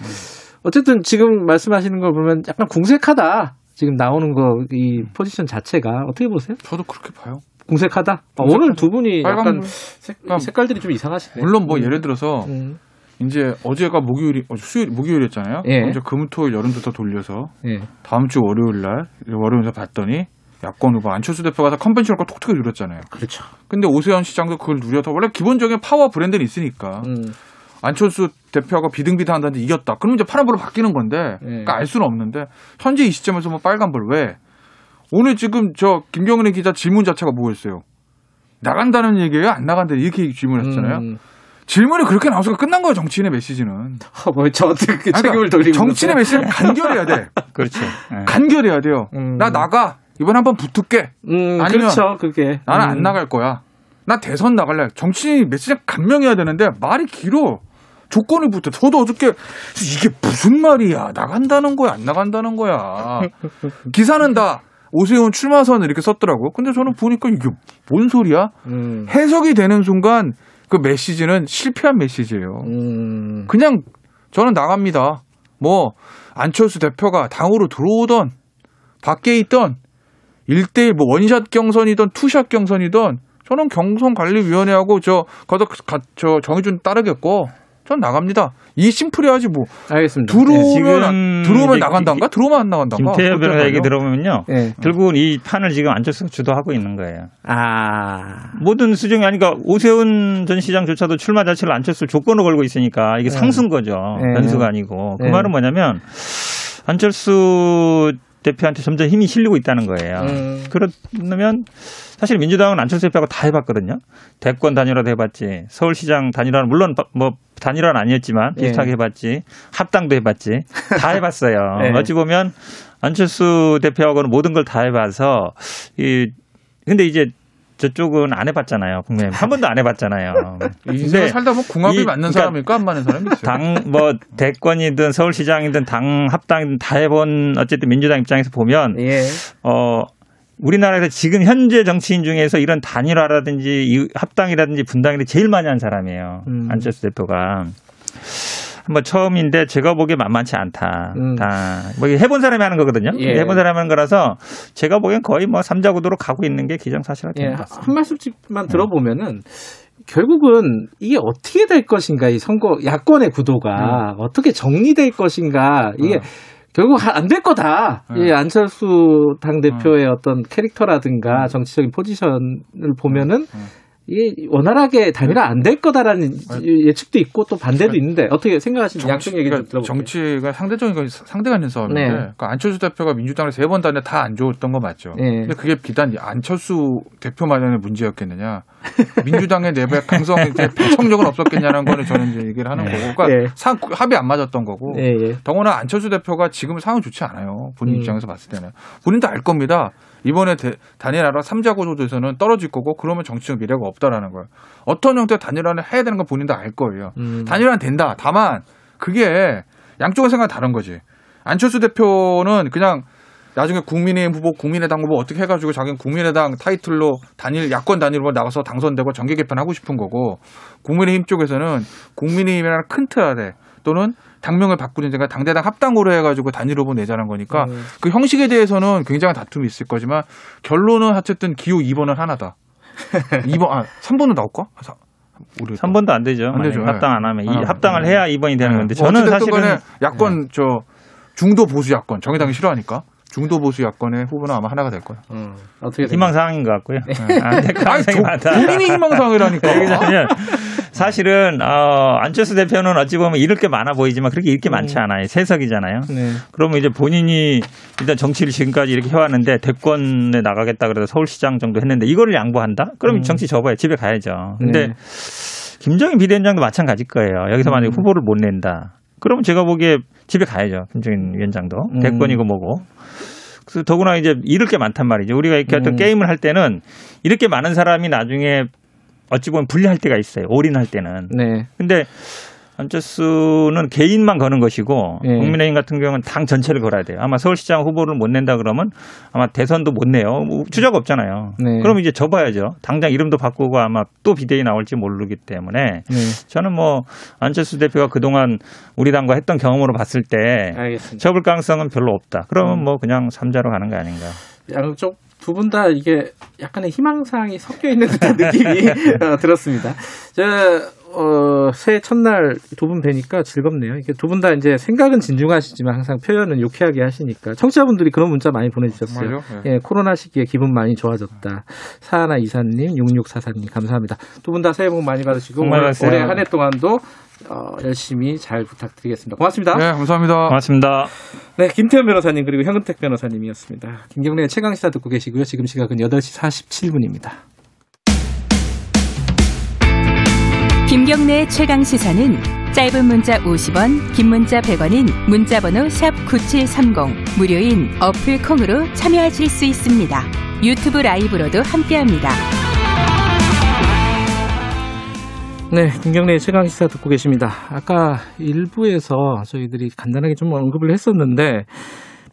어쨌든 지금 말씀하시는 걸 보면 약간 궁색하다. 지금 나오는 거 이 포지션 자체가 어떻게 보세요? 저도 그렇게 봐요. 궁색하다. 아. 오늘 두 분이 약간 불. 색, 그러니까 색깔들이 좀 이상하시네. 물론 뭐 음. 예를 들어서 음. 이제 어제가 목요일이 어, 수요일 목요일이었잖아요. 예. 이제 금토일 열흘부터 돌려서 예. 다음 주 월요일 날 월요일에서 봤더니 야권 후보 안철수 대표가 다 컨벤션을 꼭 톡톡히 누렸잖아요. 그렇죠. 근데 오세훈 시장도 그걸 누려서 원래 기본적인 파워 브랜드는 있으니까 음. 안철수 대표가 비등비등한다는데 이겼다. 그러면 이제 파란불로 바뀌는 건데 예. 그러니까 알 수는 없는데 현재 이 시점에서 뭐 빨간불 왜? 오늘 지금 저 김경은의 기자 질문 자체가 뭐였어요? 나간다는 얘기예요? 안 나간다는 이렇게 질문했잖아요. 음. 질문이 그렇게 나와서 끝난 거예요. 정치인의 메시지는. 어, 뭐 저한테 그 아니, 책임을 그러니까 돌리고 정치인의? 메시지는 간결해야 돼. 그렇죠. 예. 간결해야 돼요. 음. 나 나가. 이번 한번 붙을게. 음, 아니면 그렇죠. 그게 나는 음. 안 나갈 거야. 나 대선 나갈래. 정치인 메시지가 간명해야 되는데 말이 길어. 조건이 붙어. 저도 어저께 이게 무슨 말이야. 나간다는 거야. 안 나간다는 거야. 기사는 다 오세훈 출마선 이렇게 썼더라고. 근데 저는 보니까 이게 뭔 소리야? 음. 해석이 되는 순간 그 메시지는 실패한 메시지예요. 음. 그냥 저는 나갑니다. 뭐 안철수 대표가 당으로 들어오던 밖에 있던 1대1 뭐 one shot 경선이든 two shot 경선이든 저는 경선관리위원회하고 저 가- 저 정해준 따르겠고 전 나갑니다. 이 심플해야지 뭐 알겠습니다. 들어오면 안- 들어오면 이제 나간단가 들어오면 안 나간단가 김태현 변호사 얘기. 들어보면요. 예. 결국은 이 판을 지금 안철수가 주도하고 있는 거예요. 아. 모든 수정이 아니까 오세훈 전 시장조차도 출마 자체를 안철수 조건으로 걸고 있으니까 이게 네. 상승 거죠. 네. 변수가 아니고. 그 네. 말은 뭐냐면 안철수 대표한테 점점 힘이 실리고 있다는 거예요. 음. 그러면 사실 민주당은 안철수 대표하고 다 해봤거든요. 대권 단일화도 해봤지. 서울시장 단일화는 물론 바- 뭐 단일화는 아니었지만 비슷하게 예. 해봤지. 합당도 해봤지. 다 해봤어요. 네. 어찌 보면 안철수 대표하고는 모든 걸 다 해봐서 이 근데 이제 저쪽은 안 해봤잖아요. 국민의힘 한 번도 안 해봤잖아요. 인생을 살다 보면 궁합이 이- 맞는 그러니까 사람일까 안 맞는 사람이 있어요. 당뭐 대권이든 서울시장이든 당 합당이든 다 해본 어쨌든 민주당 입장에서 보면 예. 어 우리나라에서 지금 현재 정치인 중에서 이런 단일화라든지 이 합당이라든지 분당이라든지 제일 많이 한 사람이에요. 음. 안철수 대표가. 한번 처음인데 제가 보기에 만만치 않다. 음. 다 뭐 해본 사람이 하는 거거든요. 예. 해본 사람이 하는 거라서 제가 보기엔 거의 뭐 삼자 구도로 가고 있는 게 기정사실화된 예, 것 같습니다. 한 말씀씩만 들어보면은 결국은 이게 어떻게 될 것인가 이 선거 야권의 구도가 어떻게 정리될 것인가 이게 결국 안 될 거다. 이 안철수 당 대표의 어떤 캐릭터라든가 정치적인 포지션을 보면은 이게 원활하게 단일화 안 될 거다라는 예측도 있고 또 반대도 있는데 어떻게 생각하시는 양쪽 얘기 좀 들어볼게요. 정치가 상대적인 거 상대가 있는 싸움인데 네. 그러니까 안철수 대표가 민주당을 세번 다녀 다안 좋았던 거 맞죠. 네. 근데 그게 비단 안철수 대표만의 문제였겠느냐? 민주당의 내부의 강성 이제 배청력은 없었겠냐는 거는 저는 이제 얘기를 하는 거고, 그러니까 네. 상 합이 안 맞았던 거고. 예, 예. 더구나 안철수 대표가 지금 상황 좋지 않아요. 본인 음. 입장에서 봤을 때는 본인도 알 겁니다. 이번에 대- 단일화라 삼자 구조에서는 떨어질 거고 그러면 정치적 미래가 없다라는 거예요. 어떤 형태의 단일화를 해야 되는 건 본인도 알 거예요. 음. 단일화는 된다. 다만 그게 양쪽의 생각 이 다른 거지. 안철수 대표는 그냥 나중에 국민의힘 후보, 국민의당 후보 어떻게 해가지고 자기는 국민의당 타이틀로 단일 야권 단일로 나가서 당선되고 정계 개편하고 싶은 거고 국민의힘 쪽에서는 국민의힘이라는 큰 틀 아래 또는 당명을 바꾸는 데가 당대당 합당으로 해가지고 단일 후보 내자는 거니까 음. 그 형식에 대해서는 굉장한 다툼이 있을 거지만 결론은 어쨌든 기호 2번은 하나다. 2번 아 3번은 나올까? 사- 우리 3번도 안 되죠. 안 되죠. 합당 안 하면 이안 합당을 해야 2번이 되는 건데 뭐 저는 사실은 네. 야권 저 중도 보수 야권 정의당이 싫어하니까 중도 보수 야권의 후보는 아마 하나가 될 거예요. 어떻게 희망 사항인 것 같고요. 안될 가능성이 아니, 많다. 본인이 희망 사항이라니까. 사실은 어, 안철수 대표는 어찌 보면 잃을 게 많아 보이지만 그렇게 잃을 게 많지 않아요. 세석이잖아요. 네. 그러면 이제 본인이 일단 정치를 지금까지 이렇게 해왔는데 대권에 나가겠다 그래서 서울시장 정도 했는데 이거를 양보한다? 그럼 음. 정치 접어요. 집에 가야죠. 근데 네. 김정인 비대위원장도 마찬가지일 거예요. 여기서 만약에 음. 후보를 못 낸다. 그러면 제가 보기에 집에 가야죠. 김정인 위원장도. 음. 대권이고 뭐고. 그래서 더구나 이제 잃을 게 많단 말이죠. 우리가 이렇게 어떤 음. 게임을 할 때는 이렇게 많은 사람이 나중에 어찌 보면 불리할 때가 있어요. 올인할 때는. 네. 근데 안철수는 개인만 거는 것이고 예. 국민의힘 같은 경우는 당 전체를 걸어야 돼요. 아마 서울시장 후보를 못 낸다 그러면 아마 대선도 못 내요. 뭐 주자가 없잖아요. 네. 그럼 이제 접어야죠. 당장 이름도 바꾸고 아마 또 비대위 나올지 모르기 때문에 네. 저는 뭐 안철수 대표가 그동안 우리 당과 했던 경험으로 봤을 때 알겠습니다. 접을 가능성은 별로 없다. 그러면 음. 뭐 그냥 삼자로 가는 거 아닌가. 양쪽 두 분 다 이게 약간의 희망사항이 섞여 있는 듯한 느낌이 어, 들었습니다. 저, 어, 새해 첫날 두 분 뵈니까 즐겁네요. 이게 두 분 다 이제 생각은 진중하시지만 항상 표현은 유쾌하게 하시니까 청취자분들이 그런 문자 많이 보내주셨어요. 정말요? 예, 코로나 시기에 기분 많이 좋아졌다. 사하나 이사님, 6644님 감사합니다. 두 분 다 새해 복 많이 받으시고. 올해 한 해 동안도 어, 열심히 잘 부탁드리겠습니다. 고맙습니다. 네, 감사합니다. 고맙습니다. 네, 김태현 변호사님 그리고 현근택 변호사님이었습니다. 김경래의 최강 시사 듣고 계시고요. 지금 시각은 8시 47분입니다. 김경래의 최강 시사는 짧은 문자 50원, 긴 문자 100원인 문자번호 샵 9730 무료인 어플 콩으로 참여하실 수 있습니다. 유튜브 라이브로도 함께합니다. 네, 김경래의 최강 시사 듣고 계십니다. 아까 일부에서 저희들이 간단하게 좀 언급을 했었는데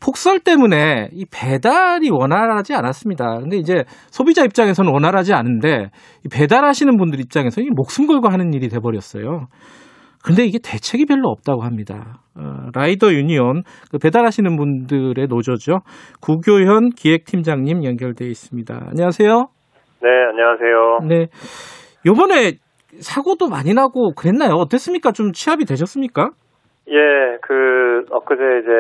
폭설 때문에 이 배달이 원활하지 않았습니다. 근데 이제 소비자 입장에서는 원활하지 않은데 이 배달하시는 분들 입장에서 이 목숨 걸고 하는 일이 돼 버렸어요. 근데 이게 대책이 별로 없다고 합니다. 어, 라이더 유니온 그 배달하시는 분들의 노조죠. 구교현 기획팀장님 연결돼 있습니다. 안녕하세요. 네, 안녕하세요. 네. 요번에 사고도 많이 나고 그랬나요? 어땠습니까? 좀 취합이 되셨습니까? 예, 그 엊그제 이제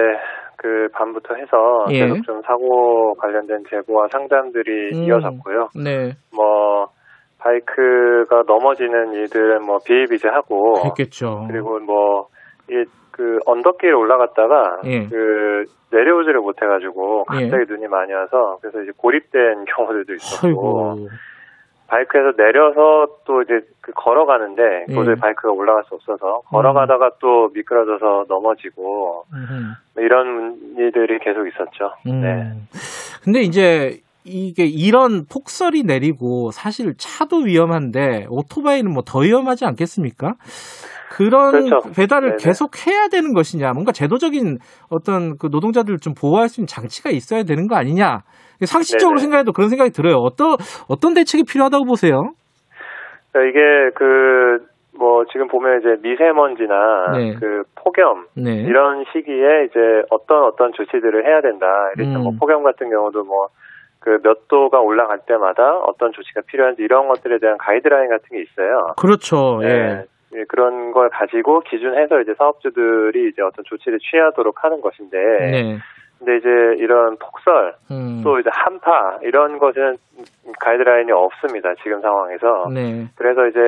그 밤부터 해서 예. 계속 좀 사고 관련된 제보와 상담들이 음. 이어졌고요. 네. 뭐 바이크가 넘어지는 일들은 뭐 비일비재하고 그랬겠죠. 그리고 뭐이그 언덕길 에 올라갔다가 예. 그 내려오지를 못해가지고 예. 갑자기 눈이 많이 와서 그래서 이제 고립된 경우들도 있었고 아이고. 바이크에서 내려서 또 이제 그 걸어가는데 예. 도저히 바이크가 올라갈 수 없어서 걸어가다가 또 미끄러져서 넘어지고. 뭐 이런 일들이 계속 있었죠. 음. 네. 근데 이제 이게 이런 폭설이 내리고 사실 차도 위험한데 오토바이는 뭐 더 위험하지 않겠습니까? 그런 그렇죠. 배달을 네네. 계속 해야 되는 것이냐, 뭔가 제도적인 어떤 그 노동자들을 좀 보호할 수 있는 장치가 있어야 되는 거 아니냐. 상식적으로 네네. 생각해도 그런 생각이 들어요. 어떤 어떤 대책이 필요하다고 보세요? 그러니까 이게 그 뭐 지금 보면 이제 미세먼지나 네. 그 폭염 네. 이런 시기에 이제 어떤 어떤 조치들을 해야 된다. 이래서 음. 뭐 폭염 같은 경우도 뭐 그몇 도가 올라갈 때마다 어떤 조치가 필요한지 이런 것들에 대한 가이드라인 같은 게 있어요. 그렇죠. 예. 네. 예, 그런 걸 가지고 기준해서 이제 사업주들이 이제 어떤 조치를 취하도록 하는 것인데, 네. 근데 이제 이런 폭설 음. 또 이제 한파 이런 것은 가이드라인이 없습니다 지금 상황에서. 네. 그래서 이제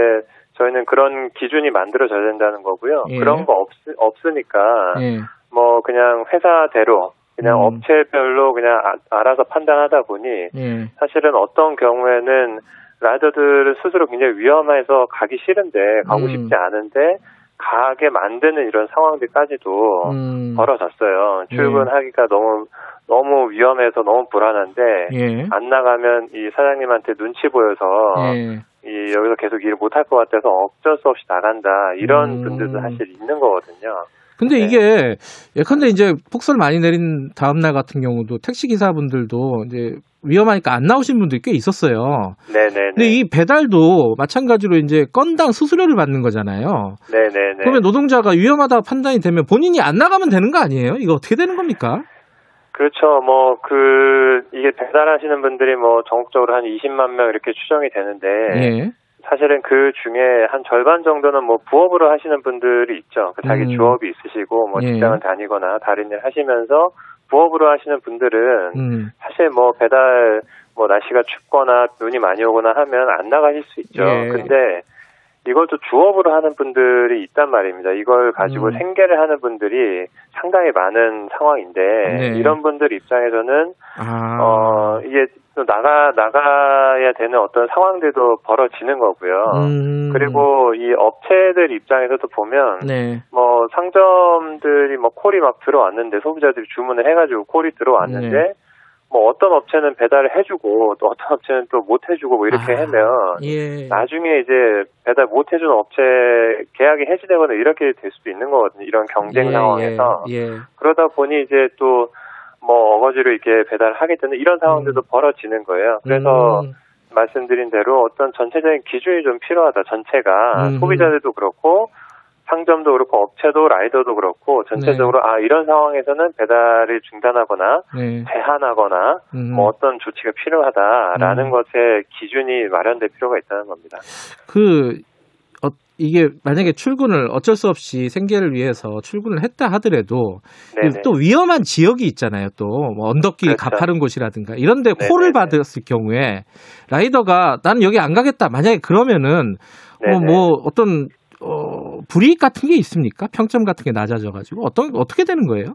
저희는 그런 기준이 만들어져야 된다는 거고요. 예. 그런 거 없, 없으니까 예. 뭐 그냥 회사대로 그냥 음. 업체별로 그냥 아- 알아서 판단하다 보니 예. 사실은 어떤 경우에는 라이더들은 스스로 굉장히 위험해서 가기 싫은데 가고 음. 싶지 않은데 가게 만드는 이런 상황들까지도 음. 벌어졌어요. 예. 출근하기가 너무 너무 위험해서 너무 불안한데 예. 안 나가면 이 사장님한테 눈치 보여서 예. 이 여기서 계속 일을 못할 것 같아서 어쩔 수 없이 나간다 이런 음. 분들도 사실 있는 거거든요. 근데 네. 이게 예컨대 이제 폭설 많이 내린 다음 날 같은 경우도 택시 기사분들도 이제 위험하니까 안 나오신 분들이 꽤 있었어요. 네네네. 근데 이 배달도 마찬가지로 이제 건당 수수료를 받는 거잖아요. 네네네. 그러면 노동자가 위험하다고 판단이 되면 본인이 안 나가면 되는 거 아니에요? 이거 어떻게 되는 겁니까? 그렇죠. 뭐, 그, 이게 배달하시는 분들이 뭐, 전국적으로 한 20만 명 이렇게 추정이 되는데, 예. 사실은 그 중에 한 절반 정도는 뭐, 부업으로 하시는 분들이 있죠. 그 자기 음. 주업이 있으시고, 뭐, 예. 직장을 다니거나 다른 일 하시면서, 부업으로 하시는 분들은, 음. 사실 뭐, 배달, 뭐, 날씨가 춥거나 눈이 많이 오거나 하면 안 나가실 수 있죠. 예. 근데, 이걸 또 주업으로 하는 분들이 있단 말입니다. 이걸 가지고 음. 생계를 하는 분들이 상당히 많은 상황인데 네. 이런 분들 입장에서는 아. 어 이게 또 나가 나가야 되는 어떤 상황들도 벌어지는 거고요. 음. 그리고 이 업체들 입장에서도 보면 네. 뭐 상점들이 뭐 콜이 막 들어왔는데 소비자들이 주문을 해가지고 콜이 들어왔는데 네. 뭐 어떤 업체는 배달을 해주고 또 어떤 업체는 또 못 해주고 뭐 이렇게 아. 하면 예. 나중에 이제 배달 못 해주는 업체 계약이 해지되거나 이렇게 될 수도 있는 거거든요. 이런 경쟁 예, 상황에서 예. 예. 그러다 보니 이제 또 뭐 어거지로 이렇게 배달을 하게 되는 이런 상황들도 벌어지는 거예요. 그래서 음. 말씀드린 대로 어떤 전체적인 기준이 좀 필요하다. 전체가 음. 소비자들도 그렇고 상점도 그렇고 업체도 라이더도 그렇고 전체적으로 아 이런 상황에서는 배달을 중단하거나 네. 제한하거나 음. 뭐 어떤 조치가 필요하다라는 음. 것에 기준이 마련될 필요가 있다는 겁니다. 그 어, 이게 만약에 출근을 어쩔 수 없이 생계를 위해서 출근을 했다 하더라도 네네. 또 위험한 지역이 있잖아요. 또 뭐 언덕길 그렇죠. 가파른 곳이라든가 이런데. 콜을 받았을 경우에 라이더가 나는 여기 안 가겠다. 만약에 그러면은 어. 뭐 어떤 어, 불이익 같은 게 있습니까? 평점 같은 게 낮아져가지고 어떤 어떻게 되는 거예요?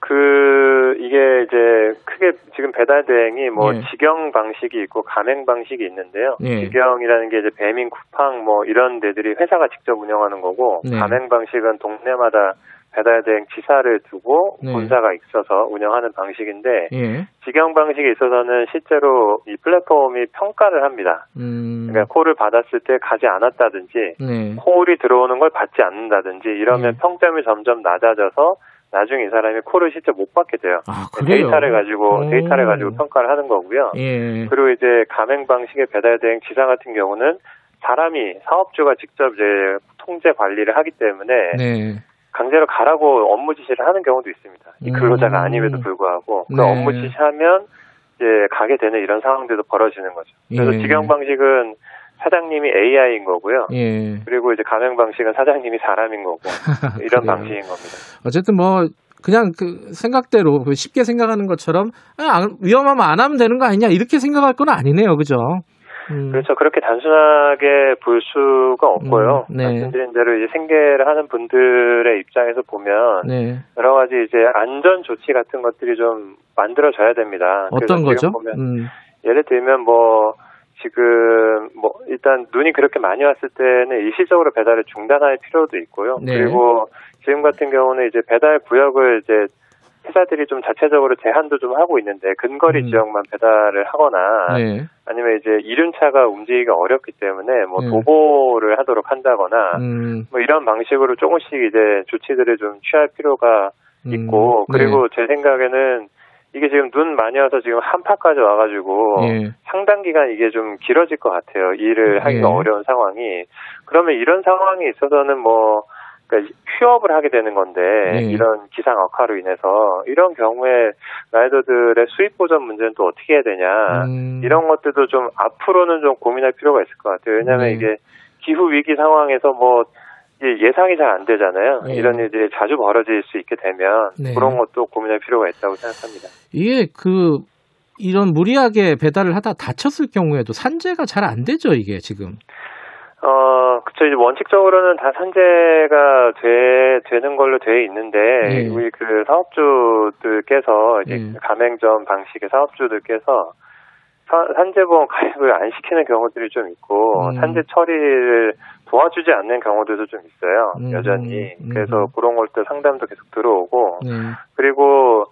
그 이게 이제 크게 지금 배달 대행이 뭐 예. 직영 방식이 있고 가맹 방식이 있는데요. 예. 직영이라는 게 이제 배민 쿠팡 뭐 이런 데들이 회사가 직접 운영하는 거고 네. 가맹 방식은 동네마다 배달 대행 지사를 두고 네. 본사가 있어서 운영하는 방식인데 예. 직영 방식에 있어서는 실제로 이 플랫폼이 평가를 합니다. 음. 그러니까 콜을 받았을 때 가지 않았다든지 네. 콜이 들어오는 걸 받지 않는다든지 이러면 네. 평점이 점점 낮아져서 나중에 이 사람이 콜을 실제 못 받게 돼요. 아? 데이터를 가지고 오. 데이터를 가지고 평가를 하는 거고요. 예. 그리고 이제 가맹 방식의 배달 대행 지사 같은 경우는 사람이 사업주가 직접 이제 통제 관리를 하기 때문에 네. 강제로 가라고 업무 지시를 하는 경우도 있습니다. 이 근로자가 음. 아님에도 불구하고 그 네. 업무 지시하면 이제 가게 되는 이런 상황들도 벌어지는 거죠. 그래서 예. 직영 방식은 사장님이 AI인 거고요. 예. 그리고 이제 가맹 방식은 사장님이 사람인 거고 이런. 방식인 겁니다. 어쨌든 뭐 그냥 그 생각대로 그 쉽게 생각하는 것처럼 아, 안- 위험하면 안 하면 되는 거 아니냐 이렇게 생각할 건 아니네요, 그죠? 음. 그렇죠. 그렇게 단순하게 볼 수가 없고요. 음, 네. 말씀드린 대로 이제 생계를 하는 분들의 입장에서 보면 네. 여러 가지 이제 안전 조치 같은 것들이 좀 만들어져야 됩니다. 어떤 거죠? 보면 음. 예를 들면 뭐 지금 뭐 일단 눈이 그렇게 많이 왔을 때는 일시적으로 배달을 중단할 필요도 있고요. 네. 그리고 지금 같은 경우는 이제 배달 구역을 이제 회사들이 좀 자체적으로 제한도 좀 하고 있는데 근거리 음. 지역만 배달을 하거나 네. 아니면 이제 이륜차가 움직이기가 어렵기 때문에 뭐 네. 도보를 하도록 한다거나 음. 뭐 이런 방식으로 조금씩 이제 조치들을 좀 취할 필요가 음. 있고 네. 그리고 제 생각에는 이게 지금 눈 많이 와서 지금 한파까지 와가지고 예. 상당 기간 이게 좀 길어질 것 같아요. 일을 하기가 예. 어려운 상황이. 그러면 이런 상황이 있어서는 뭐 그러니까 휴업을 하게 되는 건데 예. 이런 기상 악화로 인해서 이런 경우에 라이더들의 수입 보전 문제는 또 어떻게 해야 되냐 음. 이런 것들도 좀 앞으로는 좀 고민할 필요가 있을 것 같아요. 왜냐하면 네. 이게 기후 위기 상황에서 뭐 예상이 잘 안 되잖아요. 네. 이런 일들이 자주 벌어질 수 있게 되면 네. 그런 것도 고민할 필요가 있다고 생각합니다. 이게 그 이런 무리하게 배달을 하다 다쳤을 경우에도 산재가 잘 안 되죠 이게 지금. 어, 그쵸. 이제 원칙적으로는 다 산재가 돼, 되는 걸로 돼 있는데, 네. 우리 그 사업주들께서, 이제 네. 가맹점 방식의 사업주들께서 사- 산재보험 가입을 안 시키는 경우들이 좀 있고, 음. 산재 처리를 도와주지 않는 경우들도 좀 있어요. 음, 여전히. 음. 그래서 그런 것들 상담도 계속 들어오고, 네. 그리고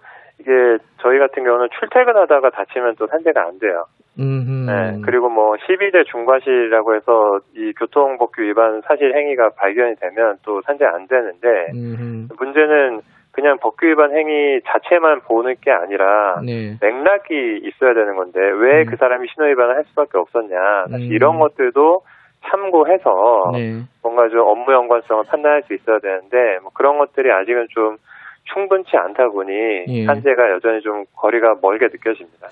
이게 저희 같은 경우는 출퇴근하다가 다치면 또 산재가 안 돼요. 음. 네, 그리고 뭐 12대 중과실이라고 해서 이 교통법규 위반 사실 행위가 발견이 되면 또 산재 안 되는데 음. 문제는 그냥 법규 위반 행위 자체만 보는 게 아니라 네. 맥락이 있어야 되는 건데 왜그 사람이 신호 위반을 할 수밖에 없었냐 사실 음. 이런 것들도 참고해서 네. 뭔가 좀 업무 연관성을 판단할 수 있어야 되는데 뭐 그런 것들이 아직은 좀 충분치 않다 보니 예. 산재가 여전히 좀 거리가 멀게 느껴집니다.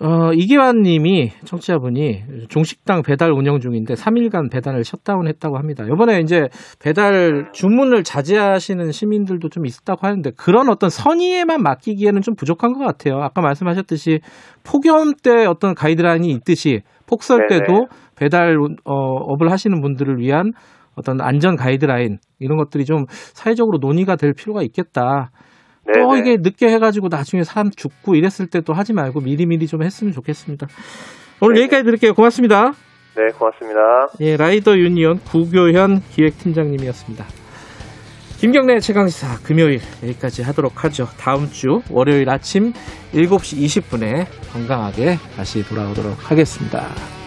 어, 이기환 님이, 청취자분이 종식당 배달 운영 중인데 3일간 배달을 셧다운 했다고 합니다. 이번에 이제 배달 주문을 자제하시는 시민들도 좀 있었다고 하는데 그런 어떤 선의에만 맡기기에는 좀 부족한 것 같아요. 아까 말씀하셨듯이 폭염 때 어떤 가이드라인이 있듯이 폭설 네네. 때도 배달 어, 업을 하시는 분들을 위한 어떤 안전 가이드라인 이런 것들이 좀 사회적으로 논의가 될 필요가 있겠다. 또 네네. 이게 늦게 해가지고 나중에 사람 죽고 이랬을 때 또 하지 말고 미리미리 좀 했으면 좋겠습니다. 오늘 여기까지 드릴게요. 고맙습니다. 네, 고맙습니다. 예, 라이더 유니언 구교현 기획팀장님이었습니다. 김경래 최강시사 금요일 여기까지 하도록 하죠. 다음 주 월요일 아침 7시 20분에 건강하게 다시 돌아오도록 하겠습니다.